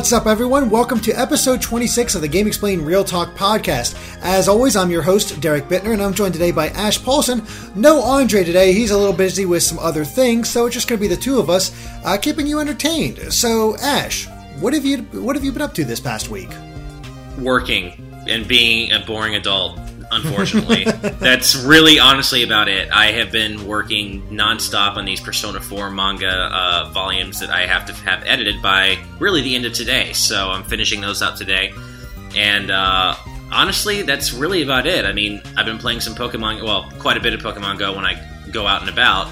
What's up, everyone? Welcome to episode 26 of the GameXplain Real Talk podcast. As always, I'm your host, Derek Bittner, and I'm joined today by Ash Paulsen. No Andre today, he's a little busy with some other things, so it's just going to be the two of us uh, keeping you entertained. So, Ash, what have you what have you been up to this past week? Working and being a boring adult unfortunately. That's really honestly about it. I have been working nonstop on these Persona 4 manga uh, volumes that I have to have edited by really the end of today. So I'm finishing those up today. And uh, honestly, that's really about it. I mean, I've been playing some Pokemon, well, quite a bit of Pokemon Go when I go out and about.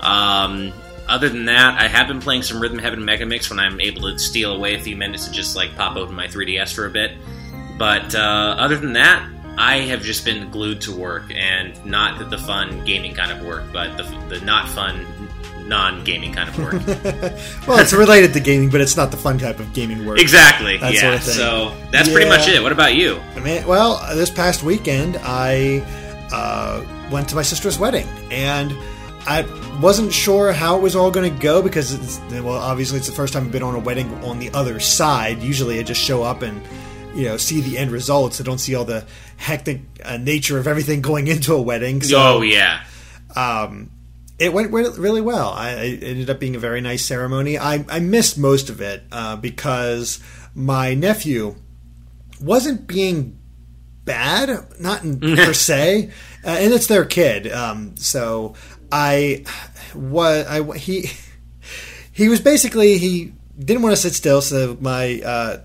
Um, other than that, I have been playing some Rhythm Heaven Mega Mix when I'm able to steal away a few minutes and just like pop open my 3DS for a bit. But uh, other than that, I have just been glued to work, and not the fun gaming kind of work, but the, the not fun non gaming kind of work. well, it's related to gaming, but it's not the fun type of gaming work. Exactly. That yeah. Sort of so that's yeah. pretty much it. What about you? I mean, well, this past weekend I uh, went to my sister's wedding, and I wasn't sure how it was all going to go because, it's, well, obviously it's the first time I've been on a wedding on the other side. Usually, I just show up and you know see the end results. I don't see all the hectic uh, nature of everything going into a wedding. So, oh yeah. Um, it went really well. I, it ended up being a very nice ceremony. I, I missed most of it uh, because my nephew wasn't being bad, not in, per se, uh, and it's their kid. Um, so I was I he he was basically he didn't want to sit still. So my uh,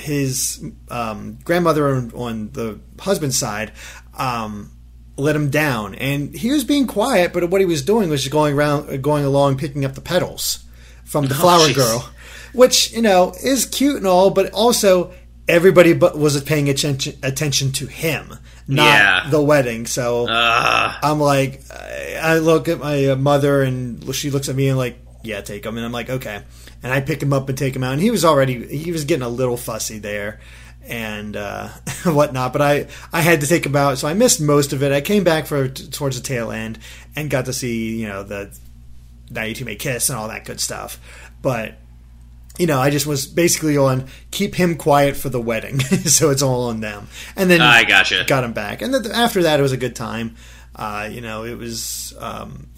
his um, grandmother on, on, the husband's side um, let him down, and he was being quiet. But what he was doing was just going around, going along, picking up the petals from the oh, flower geez. girl, which you know is cute and all, but also everybody but was paying attention attention to him, not yeah. the wedding. So uh. I'm like, I look at my mother, and she looks at me and like, yeah, take him, and I'm like, okay and I pick him up and take him out. And he was already he was getting a little fussy there and uh, whatnot. But I I had to take him out, so I missed most of it. I came back for towards the tail end and got to see you know the now you two may kiss and all that good stuff. But you know, I just was basically on keep him quiet for the wedding, so it's all on them. And then I gotcha. got him back, and then after that, it was a good time. Uh, you know, it was um,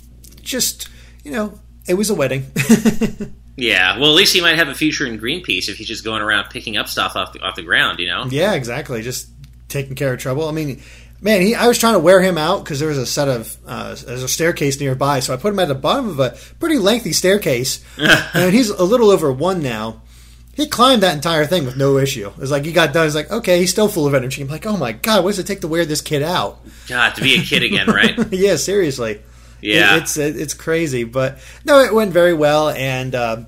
just you know, it was a wedding. Yeah, well, at least he might have a future in Greenpeace if he's just going around picking up stuff off the, off the ground, you know? Yeah, exactly. Just taking care of trouble. I mean, man, he, I was trying to wear him out because there was a set of uh, there's a staircase nearby, so I put him at the bottom of a pretty lengthy staircase, and he's a little over one now. He climbed that entire thing with no issue. It's like he got done. He's like, okay, he's still full of energy. I'm like, oh my god, what does it take to wear this kid out? God, to be a kid again, right? yeah, seriously. Yeah, it, it's it, it's crazy, but no, it went very well, and uh,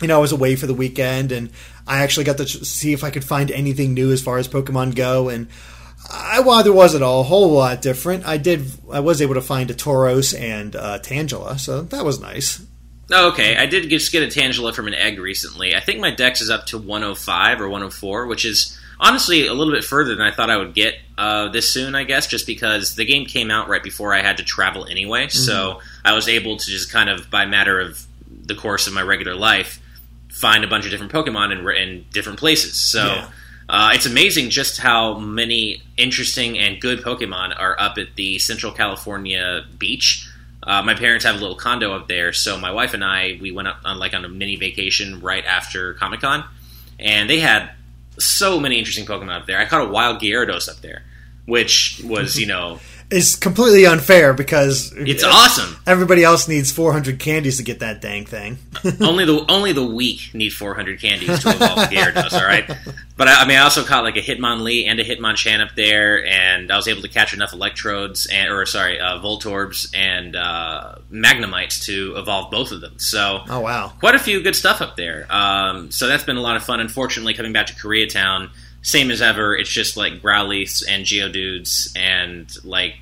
you know I was away for the weekend, and I actually got to see if I could find anything new as far as Pokemon Go, and I, while there wasn't a whole lot different, I did I was able to find a Tauros and uh, Tangela, so that was nice. Oh, okay. I did just get a Tangela from an egg recently. I think my dex is up to 105 or 104, which is honestly a little bit further than I thought I would get uh, this soon, I guess, just because the game came out right before I had to travel anyway. Mm-hmm. So I was able to just kind of, by matter of the course of my regular life, find a bunch of different Pokemon in, in different places. So. Yeah. Uh, it's amazing just how many interesting and good Pokemon are up at the Central California beach. Uh, my parents have a little condo up there, so my wife and I we went up on like on a mini vacation right after Comic Con, and they had so many interesting Pokemon up there. I caught a wild Gyarados up there, which was you know is completely unfair because it's awesome. Everybody else needs 400 candies to get that dang thing. only the only the weak need 400 candies to evolve Gyarados. All right, but I, I, mean, I also caught like a Hitmonlee and a Hitmonchan up there, and I was able to catch enough Electrodes and or sorry, uh, Voltorbs and uh, Magnemites to evolve both of them. So, oh wow, quite a few good stuff up there. Um, so that's been a lot of fun. Unfortunately, coming back to Koreatown same as ever. It's just like Growlithes and Geodudes and like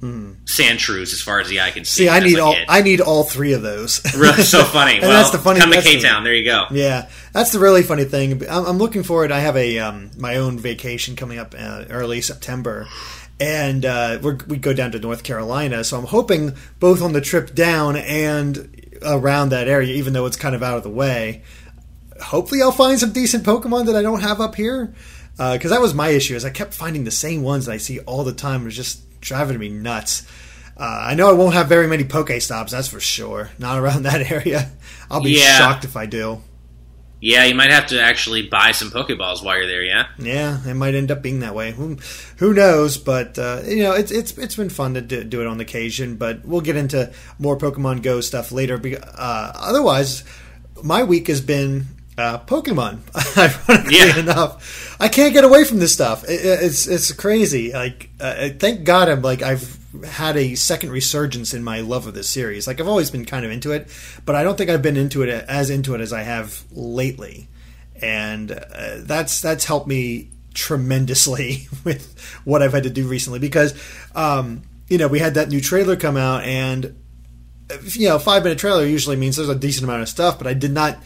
mm. Sandshrews as far as the eye can see. See, I need all I need all three of those. really, so funny. well, that's the funny. Come to K Town. There you go. Yeah, that's the really funny thing. I'm, I'm looking forward. I have a um, my own vacation coming up uh, early September. And uh, we go down to North Carolina, so I'm hoping both on the trip down and around that area, even though it's kind of out of the way, hopefully I'll find some decent Pokemon that I don't have up here. Because uh, that was my issue, is I kept finding the same ones that I see all the time. It was just driving me nuts. Uh, I know I won't have very many Pokestops, that's for sure. Not around that area. I'll be yeah. shocked if I do. Yeah, you might have to actually buy some Pokeballs while you're there. Yeah. Yeah, it might end up being that way. Who, who knows? But uh, you know, it's it's it's been fun to do, do, it on occasion. But we'll get into more Pokemon Go stuff later. Uh, otherwise, my week has been uh, Pokemon. Ironically yeah. enough, I can't get away from this stuff. It, it's it's crazy. Like, uh, thank God, I'm like I've had a second resurgence in my love of this series. Like I've always been kind of into it, but I don't think I've been into it as into it as I have lately, and uh, that's that's helped me tremendously with what I've had to do recently because um, you know we had that new trailer come out and you know five minute trailer usually means there's a decent amount of stuff, but I did not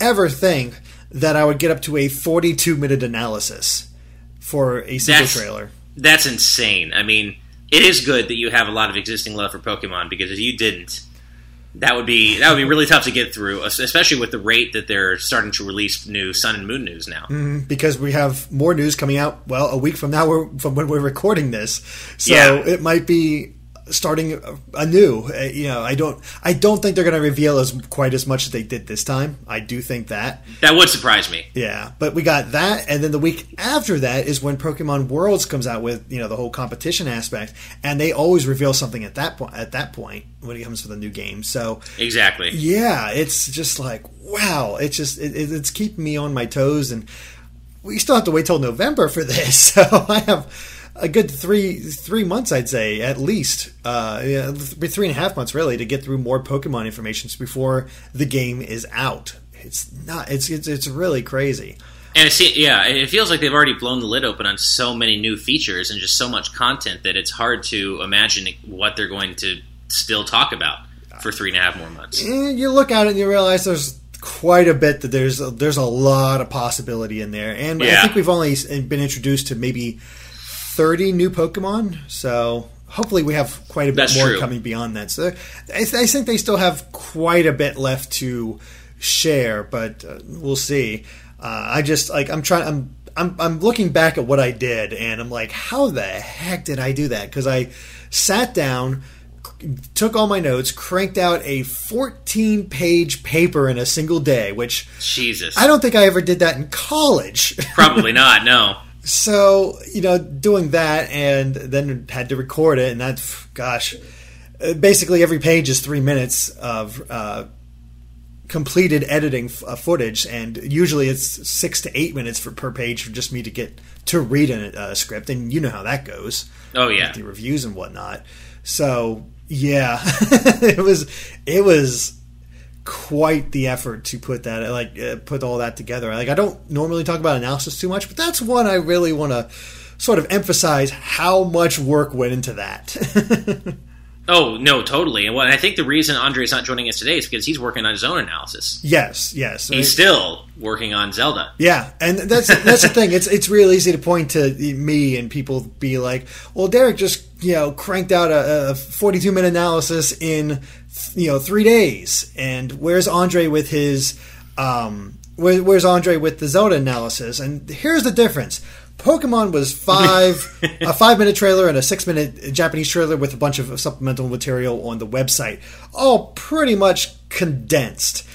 ever think that I would get up to a 42 minute analysis for a single that's, trailer. That's insane. I mean it is good that you have a lot of existing love for Pokemon because if you didn't, that would be that would be really tough to get through, especially with the rate that they're starting to release new Sun and Moon news now. Mm-hmm, because we have more news coming out. Well, a week from now, from when we're recording this, so yeah. it might be starting anew. Uh, you know, I don't, I don't think they're going to reveal as quite as much as they did this time. I do think that that would surprise me. Yeah, but we got that, and then the week after that is when Pokemon Worlds comes out with you know the whole competition aspect, and they always reveal something at that point. At that point, when it comes to the new game, so exactly, yeah, it's just like wow, it's just it, it's keeping me on my toes, and we still have to wait till November for this. So I have a good three three months, I'd say at least, uh, yeah, three and a half months really to get through more Pokemon information before the game is out. It's not. It's it's it's really crazy. And it's, yeah, it feels like they've already blown the lid open on so many new features and just so much content that it's hard to imagine what they're going to still talk about for three and a half more months. And you look at it and you realize there's quite a bit that there's a, there's a lot of possibility in there, and yeah. I think we've only been introduced to maybe 30 new Pokemon. So hopefully we have quite a bit That's more true. coming beyond that. So I, I, think they still have quite a bit left to share, but uh, we'll see. Uh, I just like I'm trying. I'm I'm I'm looking back at what I did, and I'm like, how the heck did I do that? Because I sat down. Took all my notes, cranked out a 14 page paper in a single day, which Jesus, I don't think I ever did that in college. Probably not. No, so you know doing that and then had to record it and that gosh uh, basically every page is three minutes of uh, completed editing f- uh, footage and usually it's six to eight minutes for per page for just me to get to read a uh, script and you know how that goes. Oh yeah. The reviews and whatnot. So yeah. It was it was quite the effort to put that like uh, put all that together. Like I don't normally talk about analysis too much, but that's one I really want to sort of emphasize how much work went into that. oh no, totally. And what I think the reason Andre's not joining us today is because he's working on his own analysis. Yes, yes. He's still working on Zelda. Yeah, and that's that's the thing. It's it's real easy to point to me and people be like, "Well, Derek just you know cranked out a, a 42 minute analysis in you know three days. And where's andre with his um where, where's andre with the zelda analysis? And here's the difference. Pokemon was five a five minute trailer and a six minute japanese trailer with a bunch of supplemental material on the website. All pretty much condensed.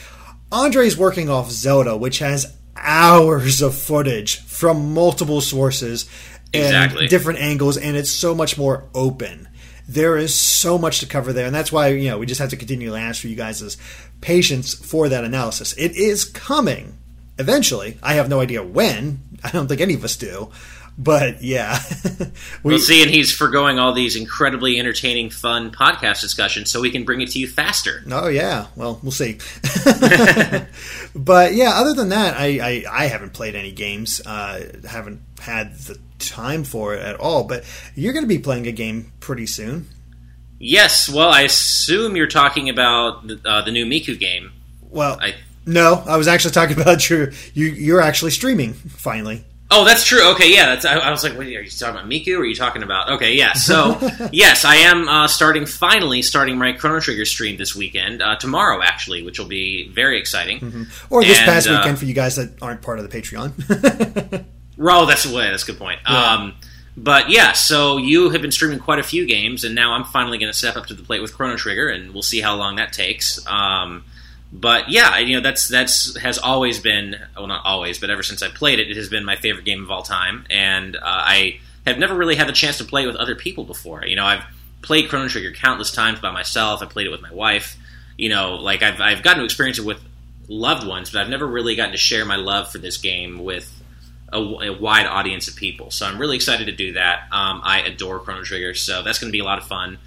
Andre's working off zelda which has hours of footage from multiple sources and exactly. different angles and it's so much more open there is so much to cover there, and that's why you know we just have to continually ask for you guys' patience for that analysis. It is coming eventually. I have no idea when. I don't think any of us do. But yeah, we, will see. And he's foregoing all these incredibly entertaining, fun podcast discussions so we can bring it to you faster. Oh yeah, well we'll see. but yeah, other than that, I I, I haven't played any games. Uh, haven't had the time for it at all. But you're going to be playing a game pretty soon. Yes. Well, I assume you're talking about uh, the new Miku game. Well, I no, I was actually talking about your you. You're actually streaming finally. Oh, that's true. Okay, yeah. That's. I, I was like, wait, are you talking about Miku? Or are you talking about? Okay, yeah. So, yes, I am uh, starting. Finally, starting my Chrono Trigger stream this weekend, uh, tomorrow actually, which will be very exciting. Mm-hmm. Or this and, past weekend uh, for you guys that aren't part of the Patreon. oh, that's way. That's a good point. Yeah. Um, but yeah, so you have been streaming quite a few games, and now I'm finally going to step up to the plate with Chrono Trigger, and we'll see how long that takes. Um, but yeah, you know that's that's has always been well not always, but ever since I played it, it has been my favorite game of all time, and uh, I have never really had the chance to play it with other people before. You know, I've played Chrono Trigger countless times by myself. I played it with my wife. You know, like I've I've gotten to experience it with loved ones, but I've never really gotten to share my love for this game with a, a wide audience of people. So I'm really excited to do that. Um, I adore Chrono Trigger, so that's going to be a lot of fun.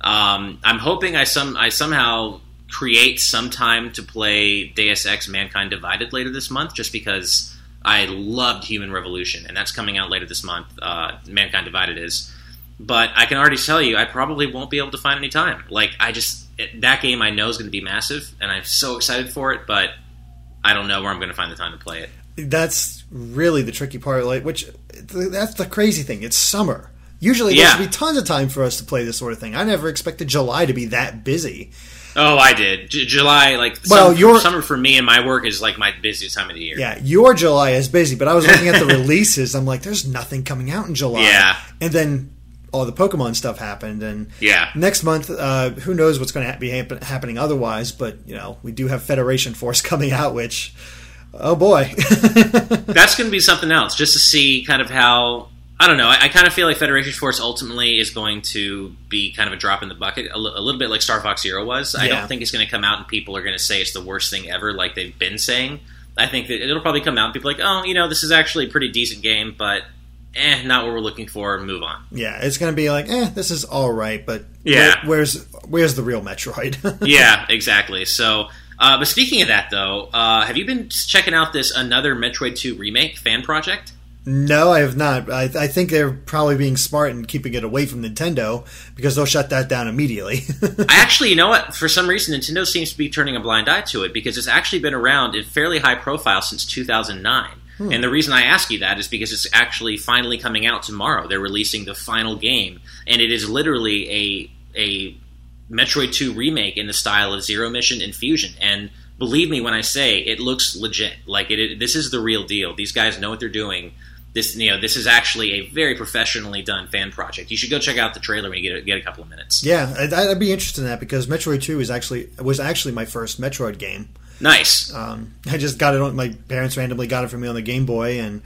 Um, I'm hoping I some I somehow create some time to play Deus Ex Mankind Divided later this month, just because I loved Human Revolution, and that's coming out later this month. Uh, Mankind Divided is, but I can already tell you, I probably won't be able to find any time. Like I just that game, I know is going to be massive, and I'm so excited for it, but I don't know where I'm going to find the time to play it. That's really the tricky part. Like, which that's the crazy thing. It's summer. Usually, yeah. there's be tons of time for us to play this sort of thing. I never expected July to be that busy. Oh, I did. J- July, like well, summer, your summer for me and my work is like my busiest time of the year. Yeah, your July is busy, but I was looking at the releases. I'm like, there's nothing coming out in July. Yeah, and then all the Pokemon stuff happened, and yeah, next month, uh, who knows what's going to be happen- happening otherwise? But you know, we do have Federation Force coming out, which, oh boy, that's going to be something else. Just to see kind of how I don't know. I, I, kind of feel like Federation Force ultimately is going to be kind of a drop in the bucket, a, l- a little bit like Star Fox Zero was. Yeah. I don't think it's going to come out and people are going to say it's the worst thing ever, like they've been saying. I think that it'll probably come out and people are like, oh, you know, this is actually a pretty decent game, but eh, not what we're looking for. Move on. Yeah, it's going to be like, eh, this is all right, but yeah, where, where's where's the real Metroid? yeah, exactly. So. Uh, but speaking of that, though, uh, have you been checking out this another Metroid 2 remake fan project? No, I have not. I, I, think they're probably being smart and keeping it away from Nintendo because they'll shut that down immediately. I actually, you know what? For some reason, Nintendo seems to be turning a blind eye to it because it's actually been around in fairly high profile since 2009. Hmm. And the reason I ask you that is because it's actually finally coming out tomorrow. They're releasing the final game, and it is literally a a Metroid 2 remake in the style of Zero Mission and Fusion. And believe me when I say it looks legit. Like it, it this is the real deal. These guys know what they're doing this you know this is actually a very professionally done fan project. You should go check out the trailer when you get a, get a couple of minutes. Yeah, I'd, I'd, be interested in that because Metroid Two is actually was actually my first Metroid game. Nice. Um, I just got it on my parents randomly got it for me on the Game Boy and.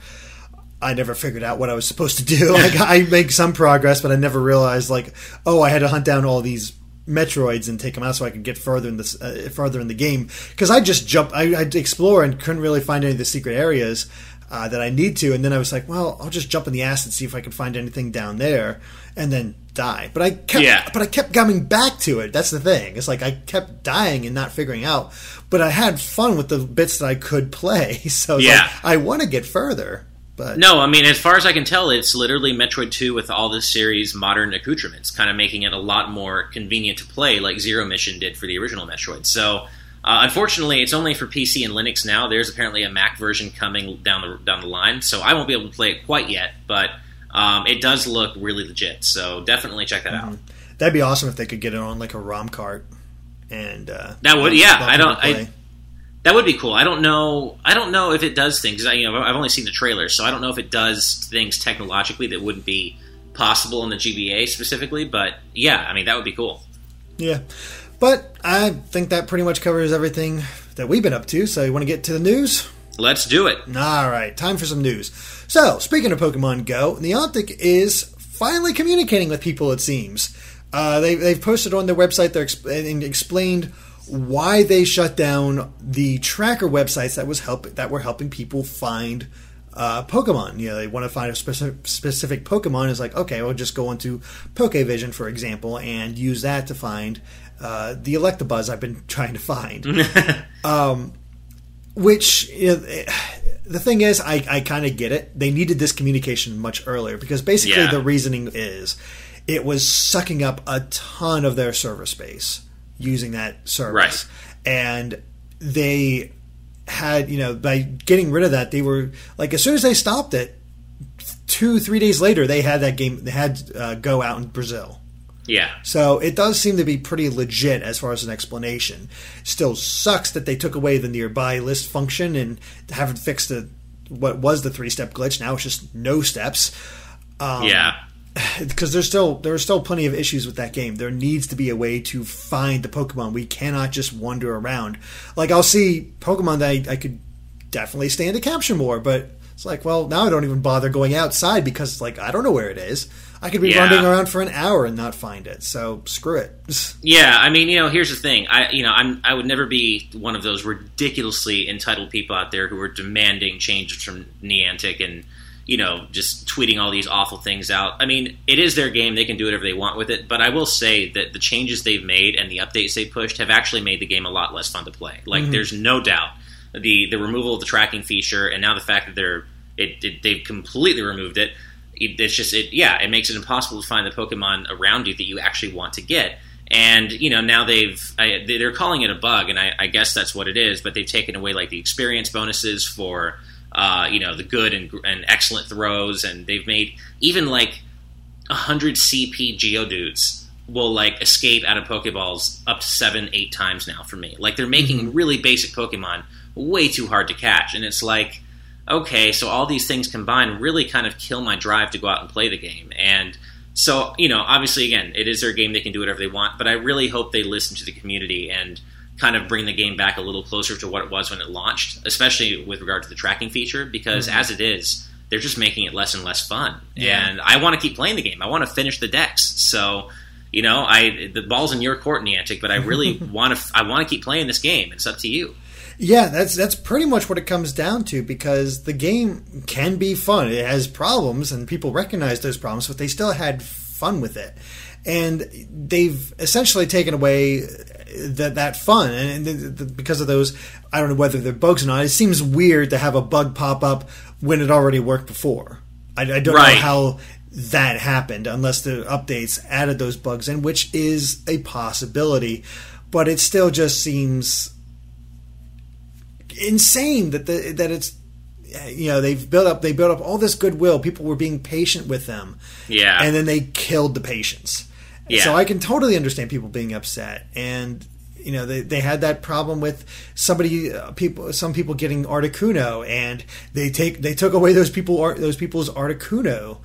I never figured out what I was supposed to do. Like, I make some progress, but I never realized like, oh, I had to hunt down all these Metroids and take them out so I could get further in this uh, further in the game. Because I just jump, I, I'd explore and couldn't really find any of the secret areas uh, that I need to. And then I was like, well, I'll just jump in the ass and see if I can find anything down there, and then die. But I kept, yeah. but I kept coming back to it. That's the thing. It's like I kept dying and not figuring out. But I had fun with the bits that I could play. So yeah, like, I want to get further. But no, I mean, as far as I can tell, it's literally Metroid 2 with all this series' modern accoutrements, kind of making it a lot more convenient to play, like Zero Mission did for the original Metroid. So uh, unfortunately, it's only for PC and Linux now. There's apparently a Mac version coming down the down the line, so I won't be able to play it quite yet. But um, it does look really legit, so definitely check that mm-hmm. out. That'd be awesome if they could get it on like a ROM cart, and uh, that would yeah. I don't. I, that would be cool. I don't know. I don't know if it does things. I, you know, I've only seen the trailer, so I don't know if it does things technologically that wouldn't be possible in the GBA specifically. But yeah, I mean that would be cool. Yeah. But I think that pretty much covers everything that we've been up to. So you want to get to the news? Let's do it. All right, time for some news. So, speaking of Pokemon Go, Niantic is finally communicating with people, it seems. Uh, they, they've posted on their website their exp- and explained why they shut down the tracker websites that was help that were helping people find uh, Pokemon. You know, they want to find a specific, specific Pokemon. It's like, okay, we'll just go into Pokevision, for example, and use that to find uh, the Electabuzz I've been trying to find. um, which you know, the thing is, I, I kind of get it. They needed this communication much earlier because basically yeah. the reasoning is it was sucking up a ton of their server space using that service, right. and they had you know by getting rid of that they were like as soon as they stopped it two three days later they had that game they had uh, go out in Brazil. Yeah. So it does seem to be pretty legit as far as an explanation. Still sucks that they took away the nearby list function and haven't fixed the what was the three step glitch. Now it's just no steps. Um, yeah. Because there's still there are still plenty of issues with that game. There needs to be a way to find the Pokemon. We cannot just wander around. Like I'll see Pokemon that I, I could definitely stand to capture more, but it's like, well, now I don't even bother going outside because it's like I don't know where it is. I could be yeah. running around for an hour and not find it. So screw it. yeah, I mean, you know, here's the thing. I, you know, I'm I would never be one of those ridiculously entitled people out there who are demanding changes from Niantic and you know just tweeting all these awful things out. I mean, it is their game; they can do whatever they want with it. But I will say that the changes they've made and the updates they pushed have actually made the game a lot less fun to play. Like, mm-hmm. there's no doubt the the removal of the tracking feature and now the fact that they're it, it they've completely removed it it's just it yeah it makes it impossible to find the pokemon around you that you actually want to get and you know now they've I, they're calling it a bug and I, I, guess that's what it is but they've taken away like the experience bonuses for uh, you know the good and, and excellent throws and they've made even like 100 cp geodudes will like escape out of pokeballs up to seven eight times now for me like they're making mm-hmm. really basic pokemon way too hard to catch and it's like okay, so all these things combined really kind of kill my drive to go out and play the game. And so, you know, obviously, again, it is their game; they can do whatever they want. But I really hope they listen to the community and kind of bring the game back a little closer to what it was when it launched, especially with regard to the tracking feature. Because mm-hmm. as it is, they're just making it less and less fun. Yeah. And I want to keep playing the game. I want to finish the dex. So. You know, I the ball's in your court, Niantic, but I really want to. I want to keep playing this game. It's up to you. Yeah, that's that's pretty much what it comes down to because the game can be fun. It has problems, and people recognize those problems, but they still had fun with it. And they've essentially taken away that that fun, and the, the, because of those, I don't know whether they're bugs or not. It seems weird to have a bug pop up when it already worked before. I, I don't right. know how that happened unless the updates added those bugs in, which is a possibility. But it still just seems insane that the that it's you know they've built up they built up all this goodwill people were being patient with them yeah and then they killed the patience yeah. so i can totally understand people being upset and you know they, they had that problem with somebody uh, people some people getting articuno and they take they took away those people those people's articuno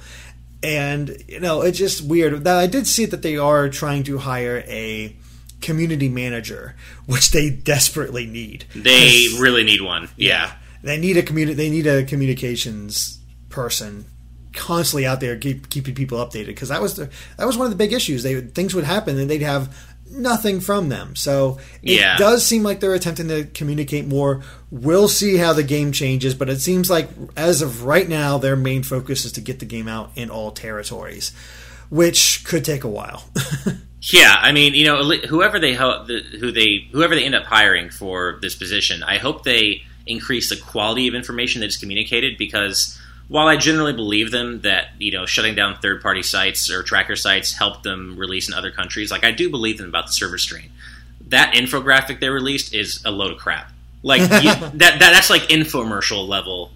and you know it's just weird now i did see that they are trying to hire a community manager, which they desperately need. They really need one. Yeah. yeah. They need a communi- they need a communications person constantly out there keep, keeping people updated because that was the, that was one of the big issues. They things would happen and they'd have nothing from them. So it yeah. does seem like they're attempting to communicate more. We'll see how the game changes, but it seems like as of right now, their main focus is to get the game out in all territories, which could take a while. Yeah, I mean, you know, whoever they who they whoever they end up hiring for this position, I hope they increase the quality of information that is communicated because while I generally believe them that you know shutting down third party sites or tracker sites helped them release in other countries, like I do believe them about the server strain. That infographic they released is a load of crap. Like you, that, that that's like infomercial level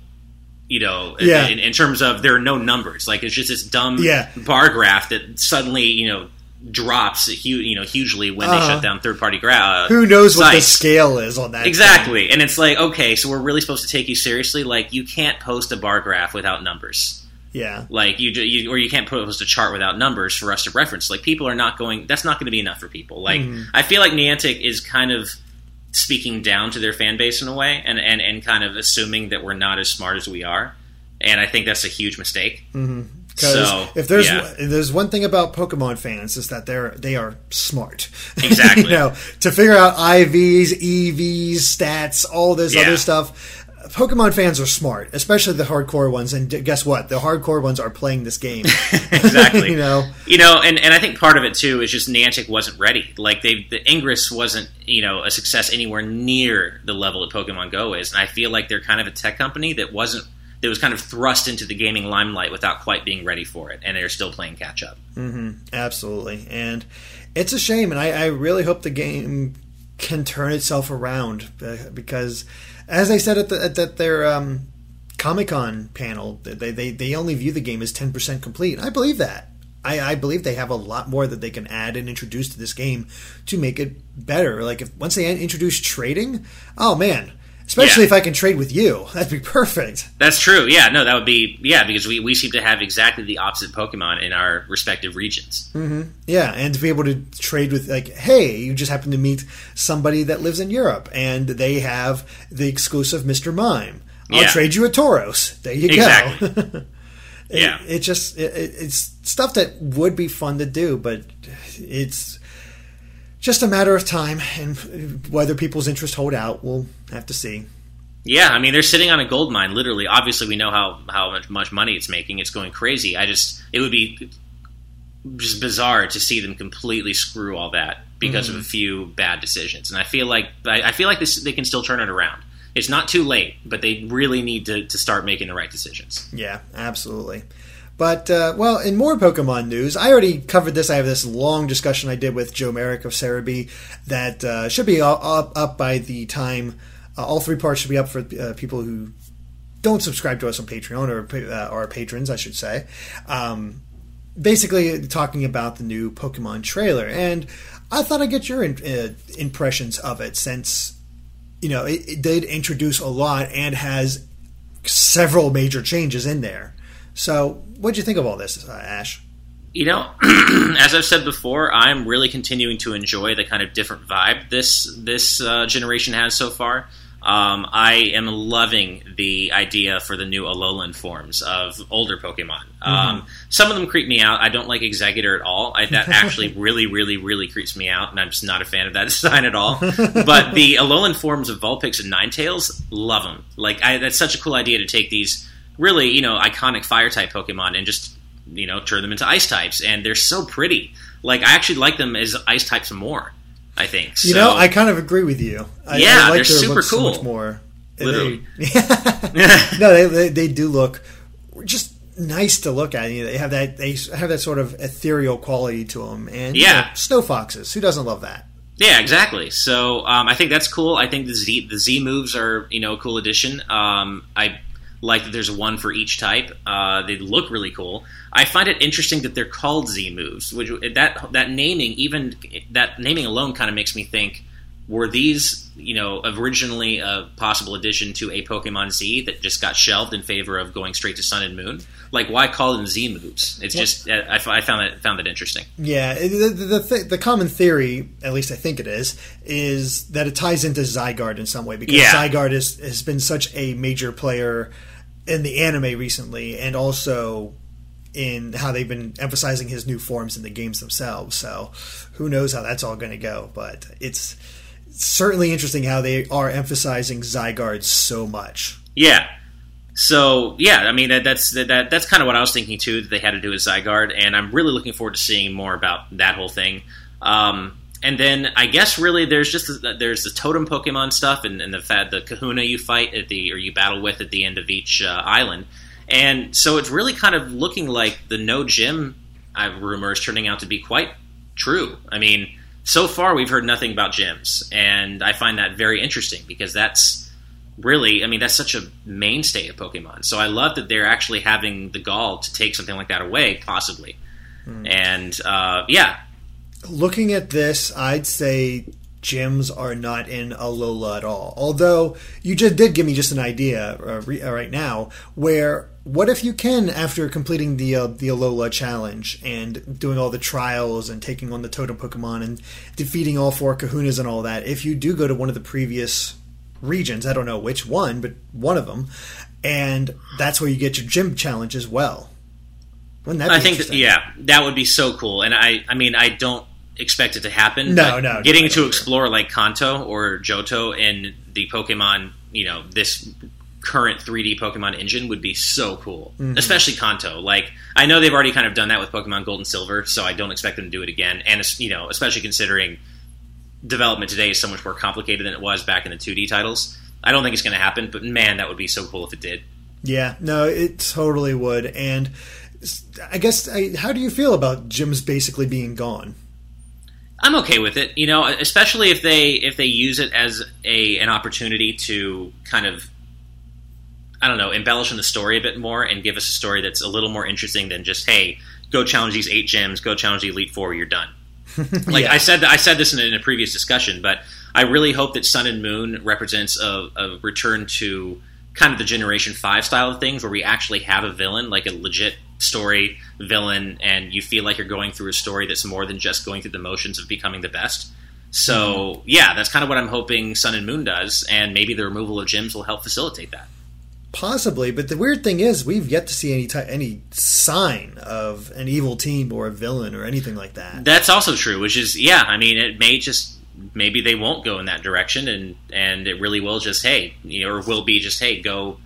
you know, yeah. in, in, terms of there are no numbers. Like it's just this dumb yeah. bar graph that suddenly, you know, drops you know hugely when they uh, shut uh-huh. down third party gra- who knows sites. what the scale is on that exactly thing. and it's like okay so we're really supposed to take you seriously like you can't post a bar graph without numbers yeah like you, you or you can't post a chart without numbers for us to reference like people are not going that's not going to be enough for people like mm. i feel like niantic is kind of speaking down to their fan base in a way and, and, and kind of assuming that we're not as smart as we are and i think that's a huge mistake mm-hmm. Because so, if there's yeah. if there's one thing about Pokemon fans is that they're they are smart. Exactly. you know, to figure out IVs, EVs, stats, all this yeah. other stuff. Pokemon fans are smart, especially the hardcore ones. And guess what? The hardcore ones are playing this game. exactly. you know. You know, and, and I think part of it too is just Niantic wasn't ready. Like they, the Ingress wasn't you know a success anywhere near the level that Pokemon Go is, and I feel like they're kind of a tech company that wasn't that was kind of thrust into the gaming limelight without quite being ready for it, and they're still playing catch up. Mm-hmm. Absolutely, and it's a shame, and I, I, really hope the game can turn itself around uh, because, as I said at, the, at their um, Comic Con panel, they, they they only view the game as ten percent complete. I believe that. I, I believe they have a lot more that they can add and introduce to this game to make it better. Like if once they introduce trading, oh man, especially Yeah. if I can trade with you, that'd be perfect. That's true. Yeah, no, that would be yeah because we, we seem to have exactly the opposite Pokemon in our respective regions. Mm-hmm. Yeah, and to be able to trade with like, hey, you just happen to meet somebody that lives in Europe, and they have the exclusive Mister Mime. I'll Yeah. trade you a Tauros. There you Exactly. go. It- Yeah. it, just it- it's stuff that would be fun to do, but it's just a matter of time, and whether people's interest hold out, we'll have to see. Yeah, I mean they're sitting on a gold mine. Literally, obviously, we know how how much, money it's making. It's going crazy. I just it would be just bizarre to see them completely screw all that because of a mm-hmm. few bad decisions. And I feel like I, I feel like this they can still turn it around. It's not too late, but they really need to, to start making the right decisions. Yeah, absolutely. But uh, well, in more Pokemon news, I already covered this. I have this long discussion I did with Joe Merrick of Serebii that uh, should be up, up, by the time. Uh, all three parts should be up for uh, people who don't subscribe to us on Patreon or uh, our patrons, I should say. Um, basically, talking about the new Pokemon trailer, and I thought I'd get your in, uh, impressions of it since you know it, it did introduce a lot and has several major changes in there. So, what do you think of all this, uh, Ash? You know, as I've said before, I'm really continuing to enjoy the kind of different vibe this this uh, generation has so far. Um, I am loving the idea for the new Alolan forms of older Pokemon. Um, some of them creep me out. I don't like Exeggutor at all. I, that actually really, really, really creeps me out, and I'm just not a fan of that design at all. but the Alolan forms of Vulpix and Ninetales, love them. Like I, that's such a cool idea to take these really, you know, iconic Fire type Pokemon and just you know turn them into Ice types, and they're so pretty. Like I actually like them as Ice types more. I think. You know, I kind of agree with you. I, Yeah, I like they're super so cool. much more. They- Literally. no, they, they they do look just nice to look at. You know, they have that they have that sort of ethereal quality to them, and you Yeah. know, snow foxes. Who doesn't love that? Yeah, exactly. So um, I think that's cool. I think the Z the Z moves are you know a cool addition. Um, I like that there's one for each type. Uh, they look really cool. I find it interesting that they're called Z moves, which that that naming even that naming alone kind of makes me think were these you know originally a possible addition to a Pokemon Z that just got shelved in favor of going straight to Sun and Moon? Like why call them Z moves? It's just I, I found that found that interesting. Yeah, the the, the, th- the common theory, at least I think it is, is that it ties into Zygarde in some way because Yeah. Zygarde is, has been such a major player in the anime recently, and also in how they've been emphasizing his new forms in the games themselves. So who knows how that's all going to go? But it's certainly interesting how they are emphasizing Zygarde so much. Yeah. So yeah, I mean that, that's that, that that's kind of what I was thinking too. That they had to do with Zygarde, and I'm really looking forward to seeing more about that whole thing. Um, and then I guess really there's just the, there's the totem Pokemon stuff, and, and the the Kahuna you fight at the or you battle with at the end of each uh, island, and so it's really kind of looking like the no gym uh, rumor is turning out to be quite true. I mean, so far we've heard nothing about gyms, and I find that very interesting because that's really, I mean, that's such a mainstay of Pokemon. So I love that they're actually having the gall to take something like that away, possibly. And uh, yeah, Looking at this, I'd say gyms are not in Alola at all. Although you just did give me just an idea uh, re- uh, right now, where what if you can, after completing the uh, the Alola challenge and doing all the trials and taking on the Totem Pokemon and defeating all four Kahunas and all that, if you do go to one of the previous regions, I don't know which one, but one of them, and that's where you get your gym challenge as well. Wouldn't that be I think that, yeah, that would be so cool. And I, I mean, I don't expect it to happen. No, but no, no, Getting I to explore like Kanto or Johto in the Pokemon, you know, this current 3D Pokemon engine would be so cool. Mm-hmm. Especially Kanto. Like, I know they've already kind of done that with Pokemon Gold and Silver, so I don't expect them to do it again. And you know, especially considering development today is so much more complicated than it was back in the 2D titles. I don't think it's going to happen, but man, that would be so cool if it did. Yeah, no, it totally would. And I guess, I, how do you feel about gyms basically being gone? I'm okay with it, you know, especially if they if they use it as a an opportunity to kind of I don't know, embellish on the story a bit more and give us a story that's a little more interesting than just hey, go challenge these eight gyms, go challenge the elite four, you're done. like Yeah. I said, I said this in a, in a previous discussion, but I really hope that Sun and Moon represents a, a return to kind of the Generation Five style of things, where we actually have a villain, like a legit story villain, and you feel like you're going through a story that's more than just going through the motions of becoming the best. So mm-hmm. yeah, that's kind of what I'm hoping Sun and Moon does, and maybe the removal of gyms will help facilitate that. Possibly, but the weird thing is, we've yet to see any ty- any sign of an evil team or a villain or anything like that. That's also true, which is yeah. I mean, it may just maybe they won't go in that direction, and and it really will just hey, you know, or will be just hey, go,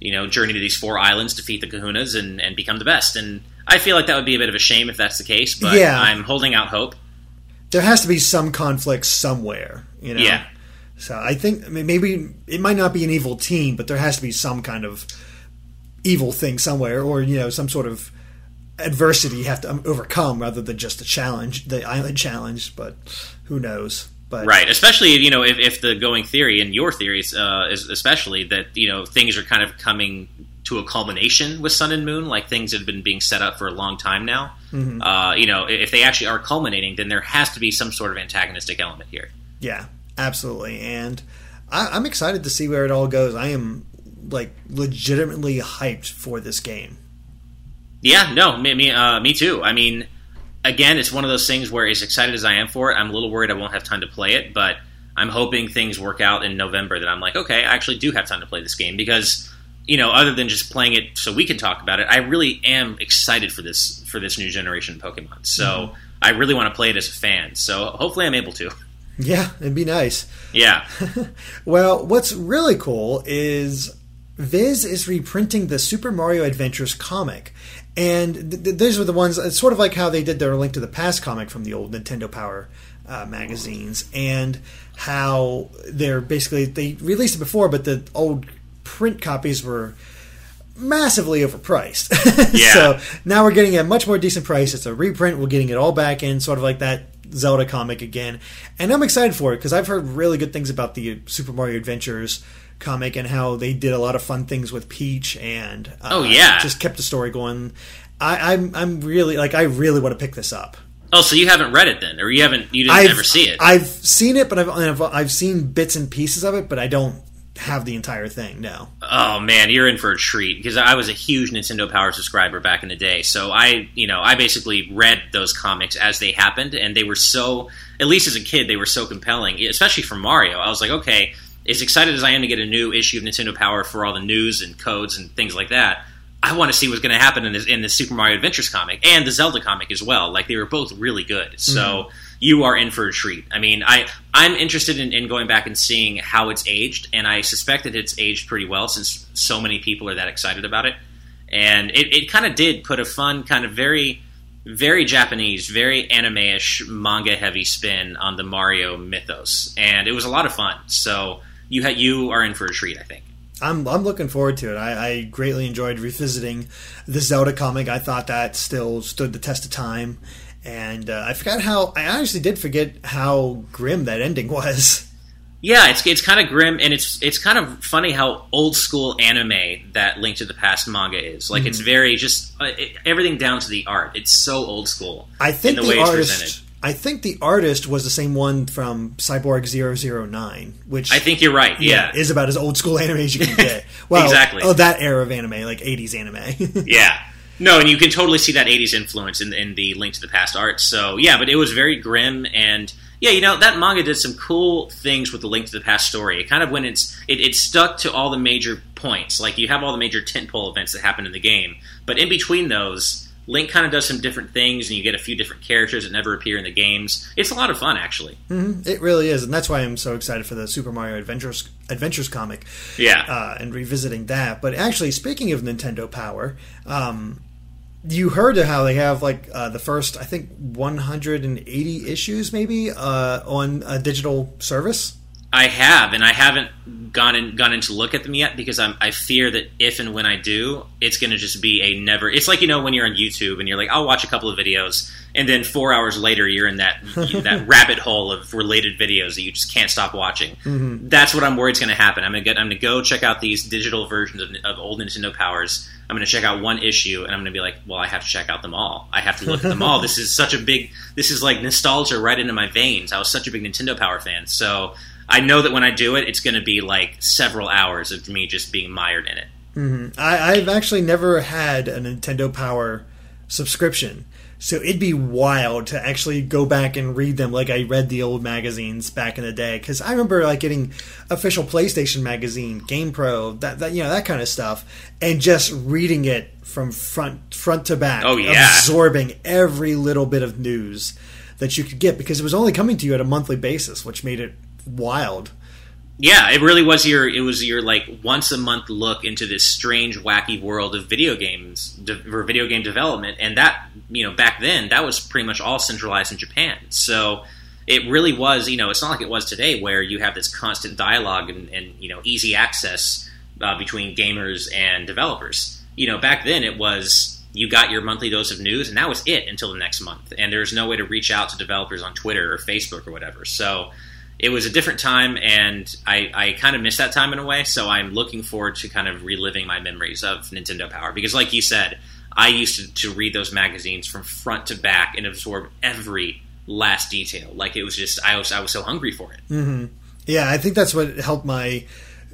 you know, journey to these four islands, defeat the Kahunas, and and become the best. And I feel like that would be a bit of a shame if that's the case, but Yeah. I'm holding out hope. There has to be some conflict somewhere, you know. Yeah. So I think I mean, maybe it might not be an evil team, but there has to be some kind of evil thing somewhere, or you know, some sort of adversity you have to overcome rather than just a challenge, the island challenge. But who knows? But Right, especially you know if, if the going theory and your theories, uh, is especially that you know things are kind of coming to a culmination with Sun and Moon, like things have been being set up for a long time now. Mm-hmm. Uh, you know, if they actually are culminating, then there has to be some sort of antagonistic element here. Yeah, absolutely. And I, I'm excited to see where it all goes. I am like legitimately hyped for this game. Yeah, no, me, me, uh, me too. I mean, again, it's one of those things where, as excited as I am for it, I'm a little worried I won't have time to play it. But I'm hoping things work out in November that I'm like, okay, I actually do have time to play this game because, you know, other than just playing it so we can talk about it, I really am excited for this for this new generation of Pokemon. So mm-hmm. I really want to play it as a fan. So hopefully, I'm able to. Yeah, it'd be nice. Yeah, Well, what's really cool is Viz is reprinting the Super Mario Adventures comic. And th- th- these were the ones, it's sort of like how they did their Link to the Past comic from the old Nintendo Power uh, magazines, and how they're basically, they released it before, but the old print copies were massively overpriced. Yeah. so now we're getting a much more decent price. It's a reprint. We're getting it all back in, sort of like that Zelda comic again. And I'm excited for it because I've heard really good things about the Super Mario Adventures comic and how they did a lot of fun things with Peach and uh, Oh, yeah. just kept the story going. I, I'm I'm really like I really want to pick this up. Oh, so you haven't read it then, or you haven't? You didn't I've ever see it? I've seen it, but I've, I've I've seen bits and pieces of it, but I don't have the entire thing. No. Oh man, you're in for a treat because I was a huge Nintendo Power subscriber back in the day. So I, you know, I basically read those comics as they happened, and they were so, at least as a kid, they were so compelling, especially for Mario. I was like, okay, as excited as I am to get a new issue of Nintendo Power for all the news and codes and things like that, I want to see what's going to happen in this in the Super Mario Adventures comic and the Zelda comic as well. Like they were both really good. So mm-hmm. you are in for a treat. I mean, I I'm interested in, in going back and seeing how it's aged, and I suspect that it's aged pretty well since so many people are that excited about it. And it, it kind of did put a fun, kind of very very Japanese, very anime-ish, manga-heavy spin on the Mario mythos, and it was a lot of fun. So you ha- you are in for a treat, I think. I'm I'm looking forward to it. I, I greatly enjoyed revisiting the Zelda comic. I thought that still stood the test of time, and uh, I forgot how I actually did forget how grim that ending was. Yeah, it's it's kind of grim, and it's it's kind of funny how old school anime that Link to the Past manga is. Like it's very just uh, it, everything down to the art. It's so old school. I think in the, the, way it's artist. I think the artist was the same one from Cyborg 009, which I think you're right. Yeah, is about as old school anime as you can get. Well, Exactly. Oh, that era of anime, like 80s anime. yeah. No, and you can totally see that '80s influence in, in the Link to the Past art. So yeah, but it was very grim, and yeah, you know that manga did some cool things with the Link to the Past story. It kind of when it's it, it stuck to all the major points. Like you have all the major tentpole events that happen in the game, but in between those, Link kind of does some different things, and you get a few different characters that never appear in the games. It's a lot of fun, actually. it really is, and that's why I'm so excited for the Super Mario Adventures Adventures comic. Yeah. uh, and revisiting that. But actually, speaking of Nintendo Power, um, you heard how they have like uh, the first, I think, 180 issues maybe uh, on a digital service. I have, and I haven't gone in, gone in to look at them yet because I'm, I fear that if and when I do, it's going to just be a never. It's like you know when you're on YouTube and you're like, I'll watch a couple of videos, and then four hours later you're in that that rabbit hole of related videos that you just can't stop watching. Mm-hmm. That's what I'm worried is going to happen. I'm going to I'm going to go check out these digital versions of, of old Nintendo Powers. I'm going to check out one issue, and I'm going to be like, well, I have to check out them all. I have to look at them all. This is such a big. This is like nostalgia right into my veins. I was such a big Nintendo Power fan, so. I know that when I do it, it's going to be like several hours of me just being mired in it. Mm-hmm. I, I've actually never had a Nintendo Power subscription. So it'd be wild to actually go back and read them like I read the old magazines back in the day. Because I remember like getting official PlayStation magazine, Game Pro, that, that you know that kind of stuff, and just reading it from front front to back. Oh yeah, absorbing every little bit of news that you could get because it was only coming to you at a monthly basis, which made it wild. Yeah, it really was your it was your like once a month look into this strange, wacky world of video games or video game development, and that you know back then that was pretty much all centralized in Japan. So it really was you know it's not like it was today where you have this constant dialogue and, and you know easy access uh, between gamers and developers. You know back then it was you got your monthly dose of news and that was it until the next month, and there's no way to reach out to developers on Twitter or Facebook or whatever. So it was a different time, and I, I kind of miss that time in a way. So I'm looking forward to kind of reliving my memories of Nintendo Power because, like you said, I used to, to read those magazines from front to back and absorb every last detail. Like it was just I was I was so hungry for it. Mm-hmm. Yeah, I think that's what helped my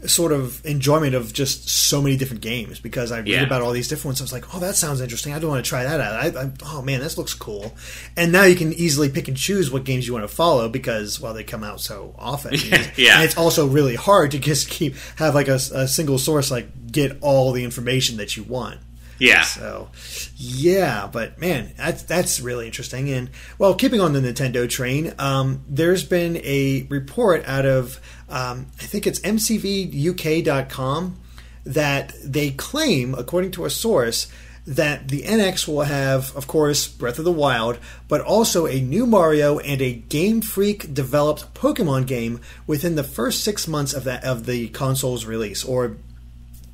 sort of enjoyment of just so many different games because I read yeah. about all these different ones. I was like, oh, that sounds interesting. I don't want to try that out. I, I, oh man, this looks cool. And now you can easily pick and choose what games you want to follow because well, they come out so often. yeah, and it's also really hard to just keep have like a, a single source like get all the information that you want. Yeah. So, yeah, but man, that's that's really interesting. And well, keeping on the Nintendo train, um, there's been a report out of um, I think it's MCVUK.com that they claim, according to a source, that the NX will have, of course, Breath of the Wild, but also a new Mario and a Game Freak developed Pokemon game within the first six months of that of the console's release, or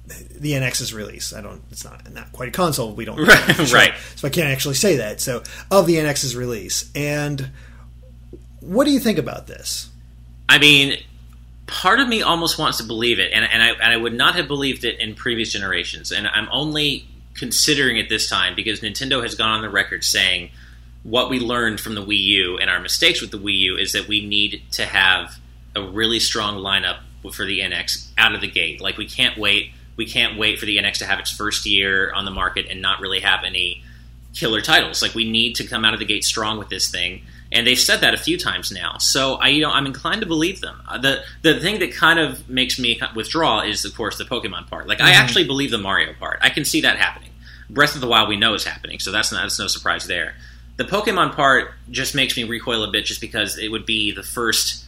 the NX's release. I don't. It's not not quite a console. We don't. Right. Sure, right. So I can't actually say that. So of the NX's release, and what do you think about this? I mean, part of me almost wants to believe it, and, and I and I would not have believed it in previous generations, and I'm only considering it this time because Nintendo has gone on the record saying what we learned from the Wii U and our mistakes with the Wii U is that we need to have a really strong lineup for the NX out of the gate. Like we can't wait we can't wait for the NX to have its first year on the market and not really have any killer titles. Like we need to come out of the gate strong with this thing, and they've said that a few times now. So I, you know, I'm inclined to believe them. Uh, the the thing that kind of makes me withdraw is, of course, the Pokemon part. Like mm-hmm. I actually believe the Mario part. I can see that happening. Breath of the Wild we know is happening, so that's not, that's no surprise there. The Pokemon part just makes me recoil a bit, just because it would be the first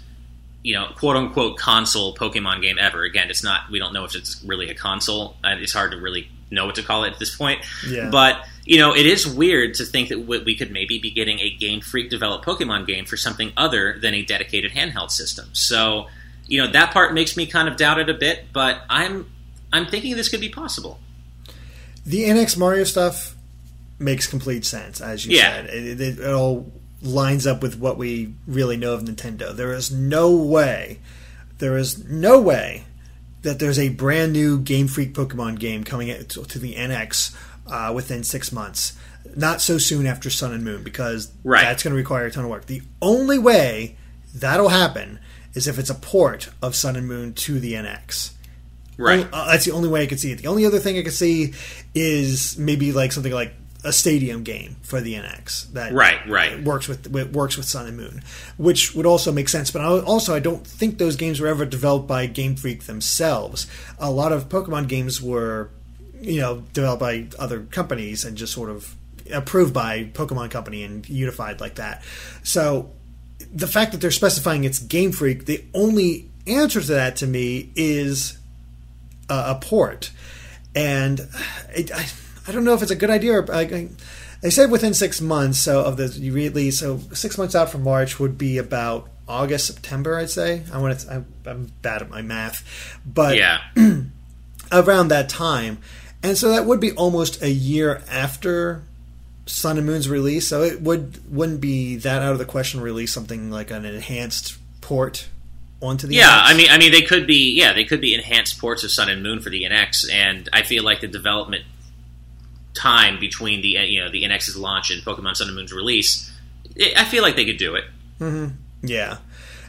you know, quote unquote console Pokemon game ever. Again, it's not. We don't know if it's really a console. It's hard to really know what to call it at this point. Yeah. But you know, it is weird to think that we could maybe be getting a Game Freak developed Pokemon game for something other than a dedicated handheld system. So, you know, that part makes me kind of doubt it a bit. But I'm I'm thinking this could be possible. The NX Mario stuff makes complete sense, as you yeah. said. It, it, it all lines up with what we really know of Nintendo. There is no way, there is no way that there's a brand new Game Freak Pokemon game coming to the NX uh, within six months. Not so soon after Sun and Moon because right. that's going to require a ton of work. The only way that'll happen is if it's a port of Sun and Moon to the NX. Right. Uh, that's the only way I could see it. The only other thing I could see is maybe like something like a stadium game for the NX that right right works with works with Sun and Moon, which would also make sense. But also, I don't think those games were ever developed by Game Freak themselves. A lot of Pokemon games were, you know, developed by other companies and just sort of approved by Pokemon Company and unified like that. So the fact that they're specifying it's Game Freak, the only answer to that to me is a, a port, and it, I I don't know if it's a good idea. Or, I, they said within six months so of the release. So six months out from March would be about August, September, I'd say. I want to. I, I'm bad at my math, but Yeah. around that time, and so that would be almost a year after Sun and Moon's release. So it would wouldn't be that out of the question to release something like an enhanced port onto the Yeah, NX. I mean, I mean, they could be, yeah, they could be enhanced ports of Sun and Moon for the NX, and I feel like the development time between the you know the NX's launch and Pokemon Sun and Moon's release, it, I feel like they could do it. Mm-hmm. yeah.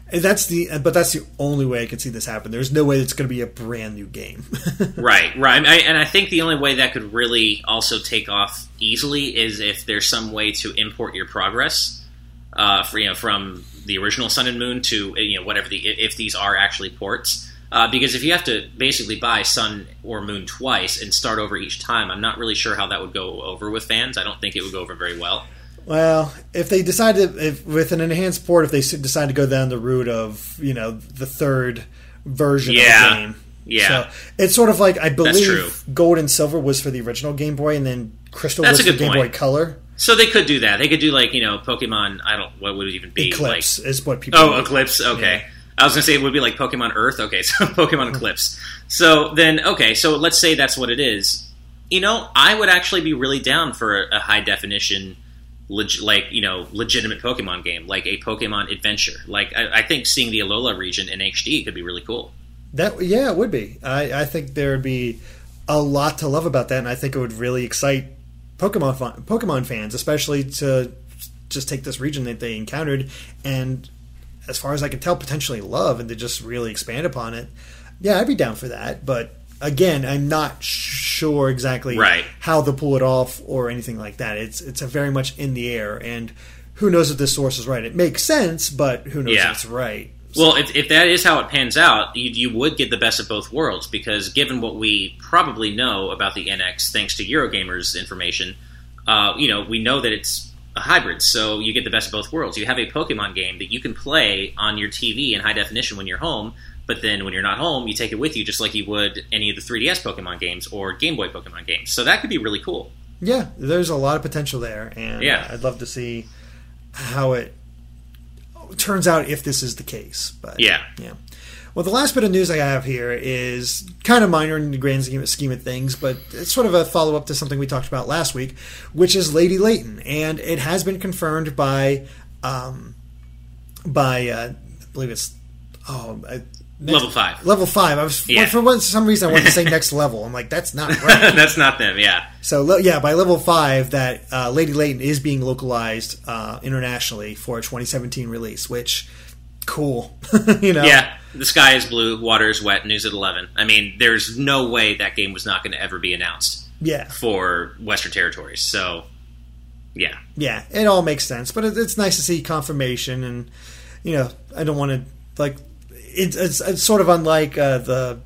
And that's the, uh, but that's the only way I can see this happen. There's no way it's going to be a brand new game. Right, right, I, and I think the only way that could really also take off easily is if there's some way to import your progress, uh, for, you know, from the original Sun and Moon to uh, you know whatever the if these are actually ports. Uh, because if you have to basically buy Sun or Moon twice and start over each time, I'm not really sure how that would go over with fans. I don't think it would go over very well. Well, if they decide to, if with an enhanced port, if they decide to go down the route of you know the third version Yeah. of the game, Yeah. so it's sort of like I believe Gold and Silver was for the original Game Boy, and then Crystal That's was for Game Boy. Color. So they could do that. They could do like you know Pokemon. I don't. What would it even be? Eclipse Like, is what people. oh, Eclipse. Okay. Yeah. I was gonna say it would be like Pokemon Earth. Okay, so Pokemon Eclipse. So then, okay, so let's say that's what it is. You know, I would actually be really down for a, a high definition, leg- like you know, legitimate Pokemon game, like a Pokemon adventure. Like I, I think seeing the Alola region in HD could be really cool. That yeah, it would be. I, I think there would be a lot to love about that, and I think it would really excite Pokemon Pokemon fans, especially to just take this region that they encountered and, as far as I can tell, potentially love, and to just really expand upon it. Yeah, I'd be down for that, but again, I'm not sure exactly Right. how they'll pull it off or anything like that. It's it's a very much in the air, and who knows if this source is right? It makes sense, but who knows Yeah. if it's right? Well, if, if that is how it pans out, you, you would get the best of both worlds because given what we probably know about the NX, thanks to Eurogamer's information, uh, you know, we know that it's a hybrid. So you get the best of both worlds. You have a Pokemon game that you can play on your TV in high definition when you're home, but then when you're not home, you take it with you just like you would any of the 3DS Pokemon games or Game Boy Pokemon games. So that could be really cool. Yeah, there's a lot of potential there, and Yeah. I'd love to see how it turns out if this is the case. But Yeah. yeah. Well, the last bit of news I have here is kind of minor in the grand scheme of things, but it's sort of a follow up to something we talked about last week, which is Lady Layton, and it has been confirmed by um, by uh, I believe it's oh I, next- Level 5. level five. I was Yeah. for some reason I wanted to say next level. I'm like that's not right. That's not them, yeah. So yeah, by level five, that uh, Lady Layton is being localized uh, internationally for a 2017 release. Which, cool, you know. Yeah, the sky is blue, water is wet, news at 11. I mean, there's no way that game was not going to ever be announced yeah, for Western territories. So, yeah. yeah. It all makes sense, but it, it's nice to see confirmation, and you know, I don't want to like. It's, it's it's sort of unlike uh, the